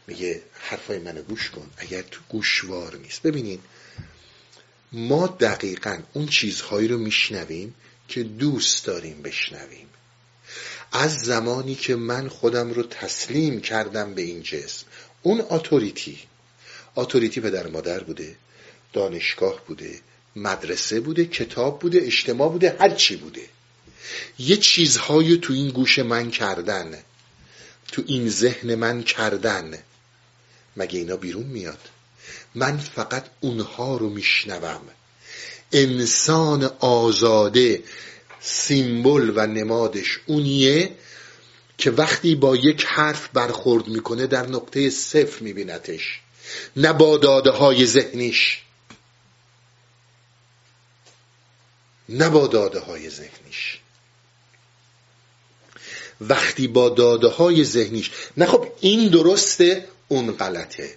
میگه حرفای منو گوش کن اگر تو گوشوار نیست. ببینین ما دقیقا اون چیزهایی رو میشنویم که دوست داریم بشنویم. از زمانی که من خودم رو تسلیم کردم به این جسم. اون اتوریتی. اتوریتی پدر مادر بوده دانشگاه بوده مدرسه بوده کتاب بوده اجتماع بوده هر چی بوده. یه چیزهایی تو این گوش من کردن تو این ذهن من کردن مگه اینا بیرون میاد؟ من فقط اونها رو میشنوم. انسان آزاده سیمبل و نمادش اونیه که وقتی با یک حرف برخورد می‌کنه در نقطه صفر میبینتش نه با داده های ذهنیش. نه با داده های ذهنیش. وقتی با داده های ذهنیش نه خب این درسته اون غلطه.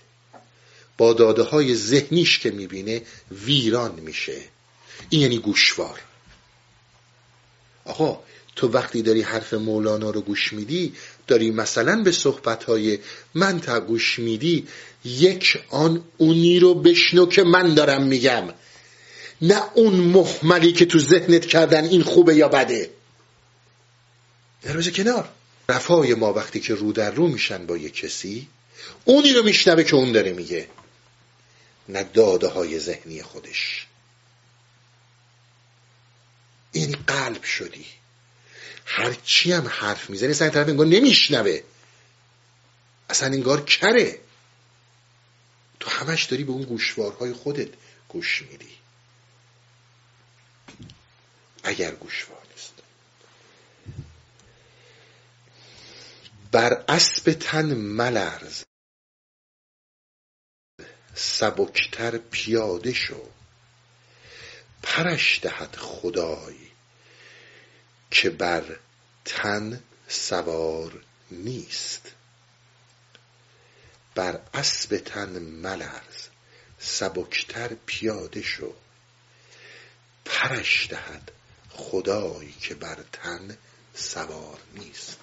با داده های ذهنیش که می‌بینه ویران میشه. این یعنی گوشوار. آقا تو وقتی داری حرف مولانا رو گوش میدی داری مثلا به صحبتهای من تا گوش میدی یک آن اونی رو بشنو که من دارم میگم. نه اون محملی که تو ذهنت کردن این خوبه یا بده. در روز کنار. رفای ما وقتی که رو در رو میشن با یک کسی اونی رو میشنوه که اون داره میگه. نه داده های ذهنی خودش. این قلب شدی. هرچی هم حرف می‌زنی اصلا طرف انگار نمیشنوه. اصلا انگار کره. تو همش داری به اون گوشوارهای خودت گوش میدی. اگر گوشوار نیست. بر اسب تن ملرز. سبکتر پیاده شو. پرش دهد خدای که بر تن سوار نیست. بر اسب تن ملرز سبکتر پیاده شو. پرش دهد خدایی که بر تن سوار نیست.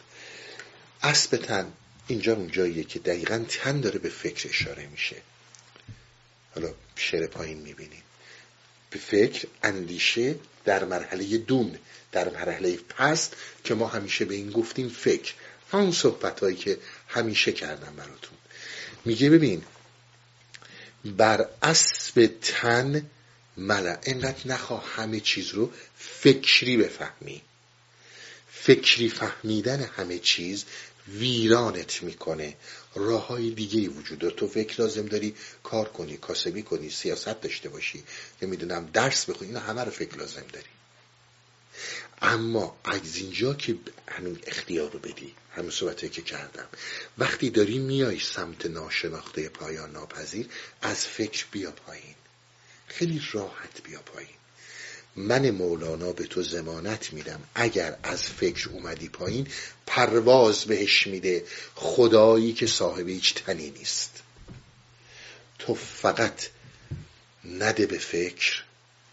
اسب تن اینجا اون جاییه که دقیقا تن داره به فکر اشاره میشه. حالا شعر پایین می‌بینیم. به فکر اندیشه در مرحله دون در مرحله پست که ما همیشه به این گفتیم فکر. همون صحبت هایی که همیشه کردم براتون. میگه ببین بر اسب تن ملا اینقدر نخواه همه چیز رو فکری بفهمی. فکری فهمیدن همه چیز ویرانت می‌کنه. راه های دیگه وجود داره. تو فکر لازم داری کار کنی کاسبی کنی سیاست داشته باشی. نمی‌دونم درس بخونی اینا همه رو فکر لازم داری. اما از اینجا که همین اختیار رو بدی همین صحبتی که کردم. وقتی داری میای سمت ناشناخته پایان ناپذیر از فکر بیا پایین. خیلی راحت بیا پایین. من مولانا به تو زمانت میدم. اگر از فکر اومدی پایین پرواز بهش میده. خدایی که صاحب هیچ تنی نیست. تو فقط نده به فکر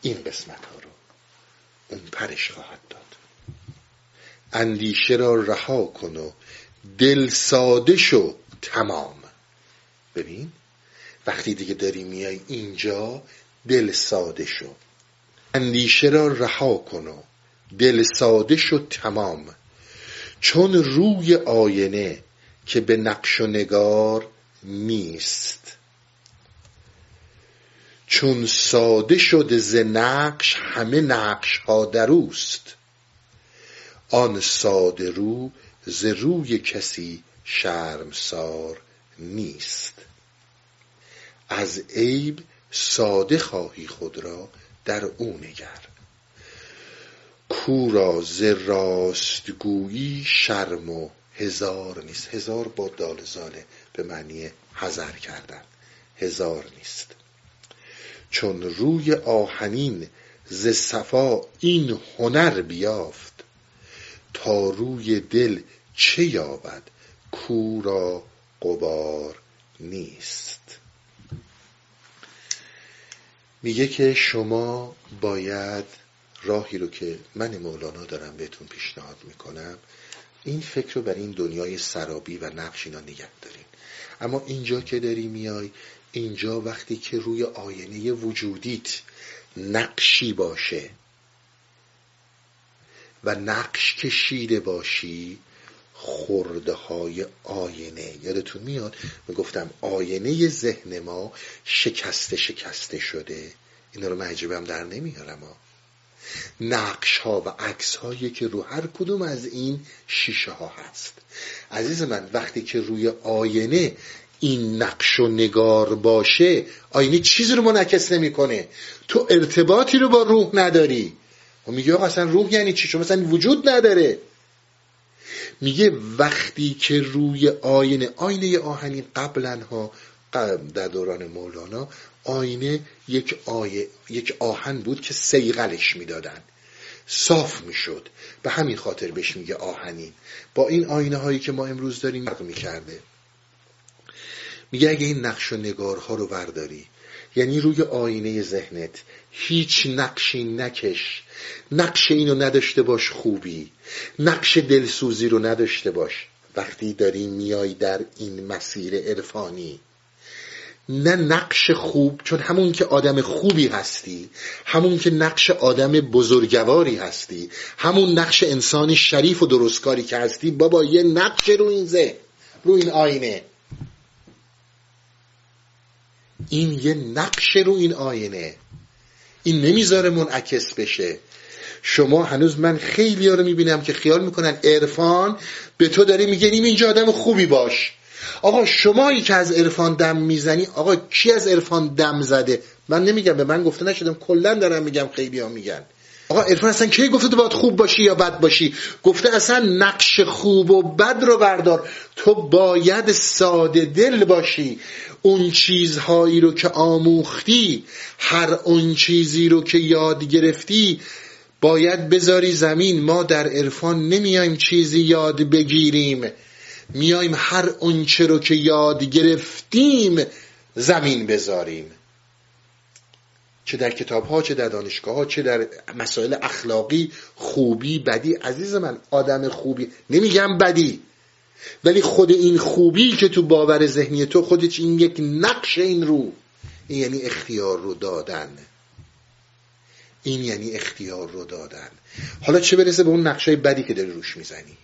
این قسمت ها رو. اون پرش خواهد داد. اندیشه را رها کن و دل ساده شو تمام. ببین وقتی دیگه داری میای اینجا دل ساده شو. اندیشه را رها کن و دل ساده شد تمام. چون روی آینه که به نقش و نگار نیست. چون ساده شده ز نقش همه نقش ها دروست آن ساده رو ز روی کسی شرمسار نیست. از عیب ساده خواهی خود را در او نگر. کو را ز راستگویی شرم و هزار نیست. هزار با دال زاله به معنی هزار کردن. هزار نیست. چون روی آهنین ز صفا این هنر بیافت تا روی دل چه یابد کو را قبار نیست. میگه که شما باید راهی رو که من مولانا دارم بهتون پیشنهاد می‌کنم این فکر رو بر این دنیای سرابی و نقش اینا نگه دارین. اما اینجا که داری میای اینجا وقتی که روی آینه وجودیت نقشی باشه و نقش کشیده باشی خورده های آینه. یادتون میاد؟ گفتم آینه ذهن ما شکسته شکسته شده. اینا رو من در نمیارم ها نقش ها و عکس هایی که رو هر کدوم از این شیشه ها هست. عزیز من وقتی که روی آینه این نقش و نگار باشه آینه چیزی رو منعکس نمی‌کنه. تو ارتباطی رو با روح نداری. و میگه آقا اصلا روح یعنی چی؟ چون مثلا وجود نداره. میگه وقتی که روی آینه آینه آهنی قبلا ها در دوران مولانا آینه یک, آیه، یک آهن بود که سیغلش می‌دادن. صاف می‌شد. به همین خاطر بهش میگه آهنین. با این آینه هایی که ما امروز داریم فرق می‌کرده. میگه اگه این نقش و نگارها رو برداری یعنی روی آینه ذهنت هیچ نقشی نکش نقش اینو نداشته باش خوبی. نقش دلسوزی رو نداشته باش. وقتی داری میای در این مسیر عرفانی نه نقش خوب چون همون که آدم خوبی هستی همون که نقش آدم بزرگواری هستی همون نقش انسانی شریف و درستکاری که هستی بابا یه نقش رو این زه رو این آینه. این یه نقش رو این آینه. این نمی‌ذاره منعکس بشه. شما هنوز من خیلی ها رو می‌بینم که خیال می‌کنن عرفان به تو داره میگه این اینجا آدم خوبی باش. آقا شمایی که از عرفان دم می‌زنی آقا کی از عرفان دم زده؟ من نمیگم به من گفته نشدم کلا دارم میگم خیلی ها میگن. آقا عرفان اصلا کی گفته باید خوب باشی یا بد باشی؟ گفته اصلا نقش خوب و بد رو بردار. تو باید ساده دل باشی. اون چیزهایی رو که آموختی هر اون چیزی رو که یاد گرفتی باید بذاری زمین. ما در عرفان نمیایم چیزی یاد بگیریم. میایم هر اونچه رو که یاد گرفتیم زمین بذاریم. چه در کتاب ها چه در دانشگاه ها چه در مسائل اخلاقی خوبی بدی. عزیز من آدم خوبی. نمیگم بدی. ولی خود این خوبی که تو باور ذهنی تو خودش این یک نقش این رو این یعنی اختیار رو دادن. این یعنی اختیار رو دادن. حالا چه برسه به اون نقشه بدی که داری روش می‌زنی؟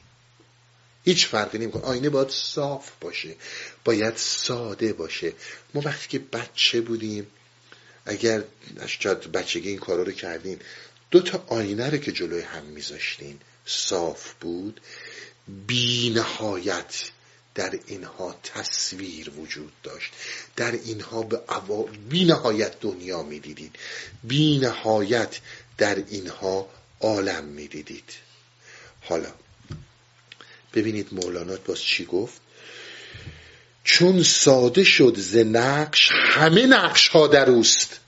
هیچ فرقی نمی‌کنه. آینه باید صاف باشه. باید ساده باشه. ما وقتی که بچه بودیم اگر شاید بچگی این کارا رو کردین دو تا آینه رو که جلوی هم میذاشتین صاف بود. بی نهایت در اینها تصویر وجود داشت. در اینها به بی نهایت دنیا می‌دیدید. بی نهایت در اینها عالم می‌دیدید. حالا ببینید مولانا باز چی گفت؟ چون ساده شد ز نقش همه نقش ها در اوست.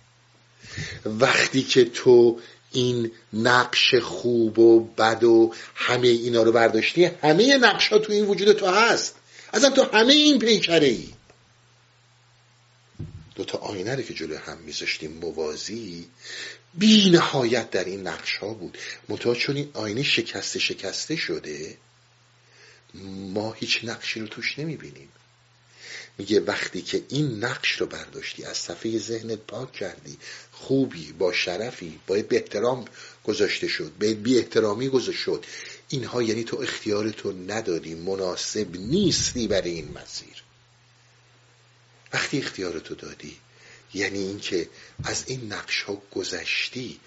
وقتی که تو این نقش خوب و بد و همه اینا رو برداشتی همه نقش ها تو این وجود تو هست. اصلا تو همه این پیکره ای. دو تا آینه رو که جلو هم میذاشتیم موازی بی نهایت در این نقش ها بود. منتها چون این آینه شکسته شکسته شده ما هیچ نقشی رو توش نمی‌بینیم. میگه وقتی که این نقش رو برداشتی از صفحه ذهنت پاک کردی خوبی با شرفی باید به احترام گذاشته شد. به بی احترامی گذاشته شد. اینها یعنی تو اختیارتو ندادی. مناسب نیستی برای این مسیر. وقتی اختیارتو دادی یعنی اینکه از این نقش ها گذشتی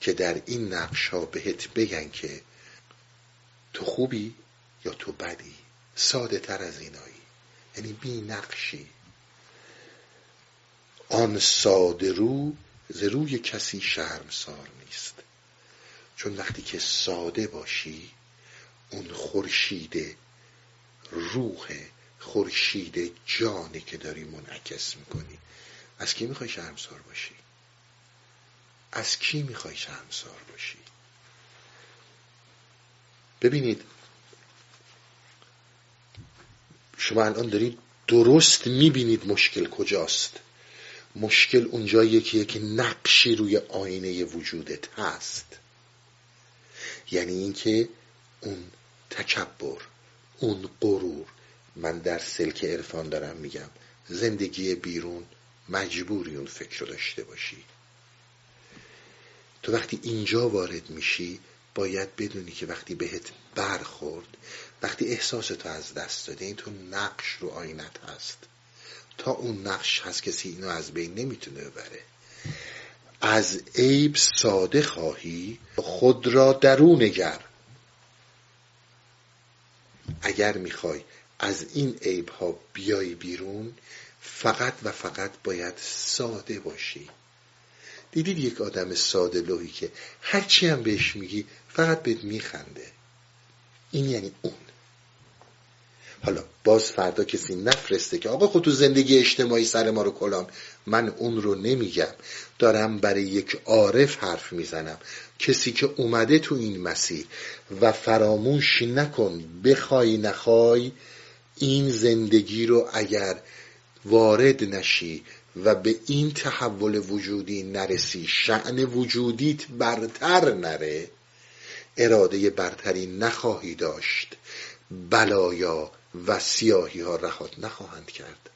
که در این نقش ها بهت بگن که تو خوبی یا تو بدی ساده تر از اینایی. یعنی بی نقشی. آن ساده رو ز روی کسی شرمسار نیست. چون وقتی که ساده باشی اون خورشید روح خورشید جانی که داری منعکس می‌کنی. از کی می‌خوای شرمسار باشی؟ از کی می‌خوای شرمسار باشی؟ ببینید شما الان دارید درست می‌بینید مشکل کجاست. مشکل اونجاییه که یک نقشی روی آینه وجودت هست. یعنی اینکه اون تکبر اون غرور من در سلک عرفان دارم میگم زندگی بیرون مجبوری اون فکر رو داشته باشی. تو وقتی اینجا وارد میشی باید بدونی که وقتی بهت برخورد وقتی احساس تو از دست داده این تو نقش رو آینت هست. تا اون نقش هست کسی اینو از بین نمی‌تونه ببره. از عیب ساده خواهی خود را درون نگر. اگر می‌خوای از این عیب ها بیای بیرون فقط و فقط باید ساده باشی. دیدید یک آدم ساده لوحی که هرچی هم بهش میگی فقط بهت میخنده. این یعنی اون. حالا باز فردا کسی نفرسته که آقا خود تو زندگی اجتماعی سر ما رو کلام من اون رو نمیگم. دارم برای یک عارف حرف می‌زنم. کسی که اومده تو این مسیر و فراموش نکن بخوای نخوای این زندگی رو اگر وارد نشی و به این تحول وجودی نرسی شعن وجودیت برتر نره اراده برتری نخواهی داشت. بلایا و سیاهی ها رهات نخواهند کرد.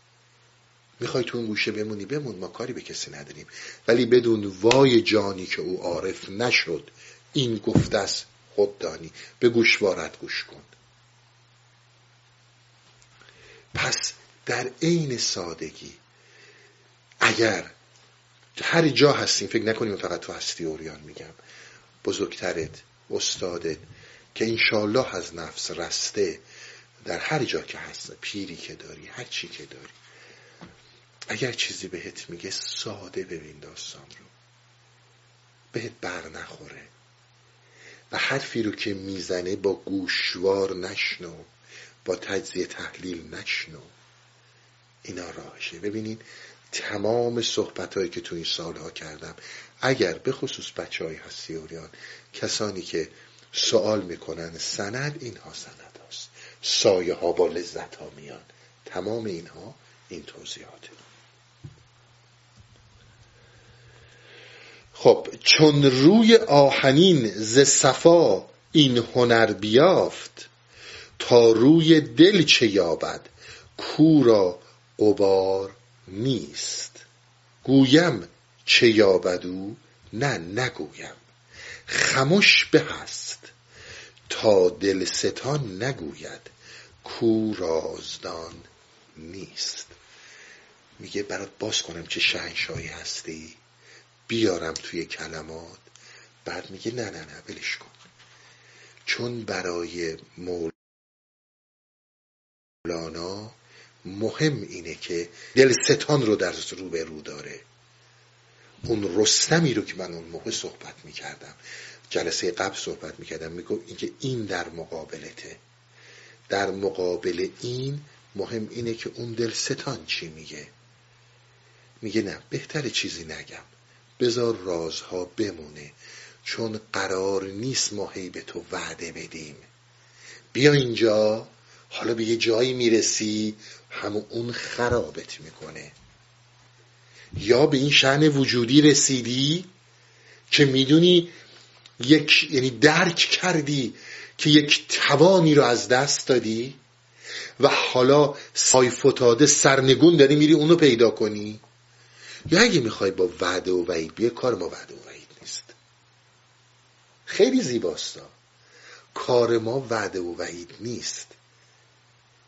می‌خوای تو اون گوشه بمونی؟ بمون ما کاری به کسی نداریم. ولی بدون وای جانی که او عارف نشد این گفته است خوددانی به گوشوارت گوش کن. پس در عین سادگی اگر هر جا هستیم فکر نکنیم فقط تو هستی اوریان میگم. بزرگترت استادت که انشالله از نفس رسته در هر جا که هست پیری که داری هر چی که داری. اگر چیزی بهت میگه ساده ببین داستان رو. بهت بر نخوره. و حرفی رو که می‌زنه با گوشوار نشنو. با تجزیه تحلیل نشنو. اینا راهشه. ببینین تمام صحبت هایی که تو این سالها کردم اگر به خصوص بچه های هستیوریان کسانی که سوال می‌کنن سند اینها سند. سایه ها با لذت ها میان. تمام اینها این توضیحاته خب چون روی آهنین ز صفا این هنر بیافت تا روی دل چه یابد کورا قبار نیست. گویم چه یابد او؟ نه نگویم. خموش به هست. تا دلستان نگوید کو رازدان نیست. میگه برات باز کنم چه شهنشاهی هستی. بیارم توی کلمات. بعد میگه نه نه نه ولش کن. چون برای مولانا مهم اینه که دلستان رو در رو به رو داره. اون رستمی رو که من اون موقع صحبت می‌کردم جلسه قبل صحبت می‌کردم میگو اینکه این در مقابلته. در مقابل این مهم اینه که اون دلستان چی میگه. میگه نه بهتر چیزی نگم. بذار رازها بمونه. چون قرار نیست ما هی به تو وعده بدیم. بیا اینجا. حالا به یه جایی می‌رسی همون اون خرابت می‌کنه. یا به این شعن وجودی رسیدی که می‌دونی یک یعنی درک کردی که یک توانی رو از دست دادی و حالا سای فتاده سرنگون داری میری اونو پیدا کنی. یا اگه می‌خوای با وعده و وعید بیه کار ما وعده و وعید نیست. خیلی زیباستا. کار ما وعده و وعید نیست.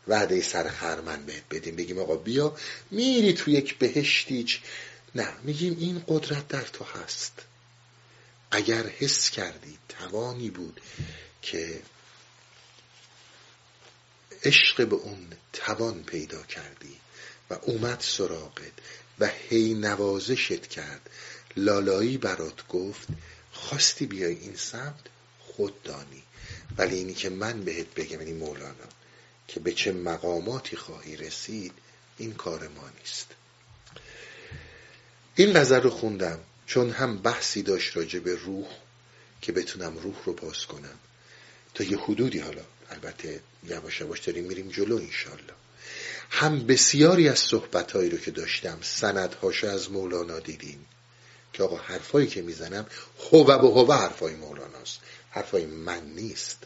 وعده سر خرمن بهت بدیم. بگیم آقا بیا. میری تو یک بهشتیچ نه میگیم این قدرت در تو هست. اگر حس کردی توانی بود که عشق به اون توان پیدا کردی و اومد سراغت و هی نوازشت کرد لالایی برات گفت خواستی بیای این سمت؟ خود دانی. ولی اینی که من بهت بگم این یعنی مولانا که به چه مقاماتی خواهی رسید این کار ما نیست. این نظر رو خوندم. چون هم بحثی داشت راجع به روح که بتونم روح رو باز کنم. تا یه حدودی حالا البته یواش یواش داریم میریم جلو انشالله هم بسیاری از صحبتهایی رو که داشتم سندهاشو از مولانا دیدیم که آقا حرفایی که می‌زنم هو و هو حرفای مولاناست. حرفای من نیست.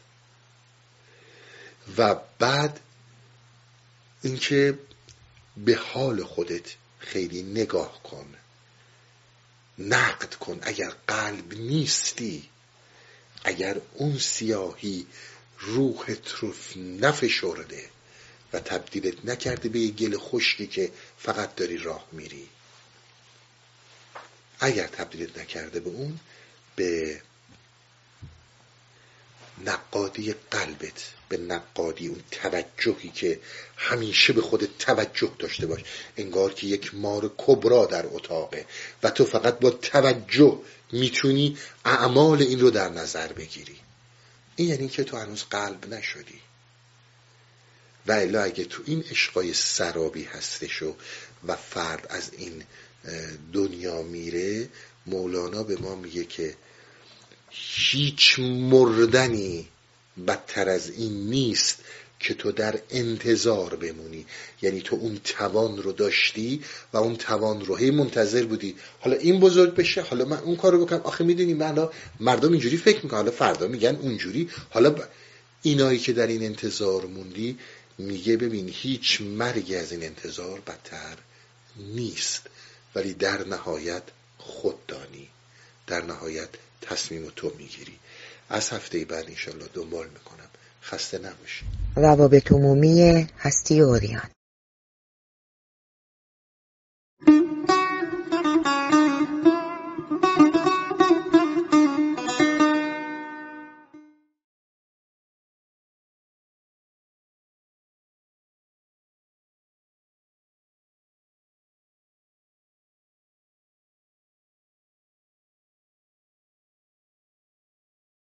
و بعد اینکه به حال خودت خیلی نگاه کن. نقد کن. اگر قلب نیستی اگر اون سیاهی روحت رو نفشرده و تبدیلت نکرده به یه گل خشکی که فقط داری راه میری. اگر تبدیلت نکرده به اون به نقادی قلبت به نقادی اون توجهی که همیشه به خودت توجه داشته باش. انگار که یک مار کبرا در اتاقه و تو فقط با توجه می‌تونی اعمال این رو در نظر بگیری. این یعنی که تو هنوز قلب نشدی. و الا اگه تو این عشقای سرابی هستش و و فرد از این دنیا میره مولانا به ما میگه که هیچ مردنی بدتر از این نیست که تو در انتظار بمونی. یعنی تو اون توان رو داشتی و اون توان رو هی منتظر بودی. حالا این بزرگ بشه حالا من اون کارو بکنم. آخه می‌دونی من مردم اینجوری فکر می‌کنن. حالا فردا میگن اونجوری. حالا اینایی که در این انتظار موندی میگه ببین هیچ مرگی از این انتظار بدتر نیست. ولی در نهایت خوددانی. در نهایت تصمیم تو می‌گیری. از هفته بعد انشالله دنبال می‌کنم. خسته نباشی. روابط عمومی هستی اوریان.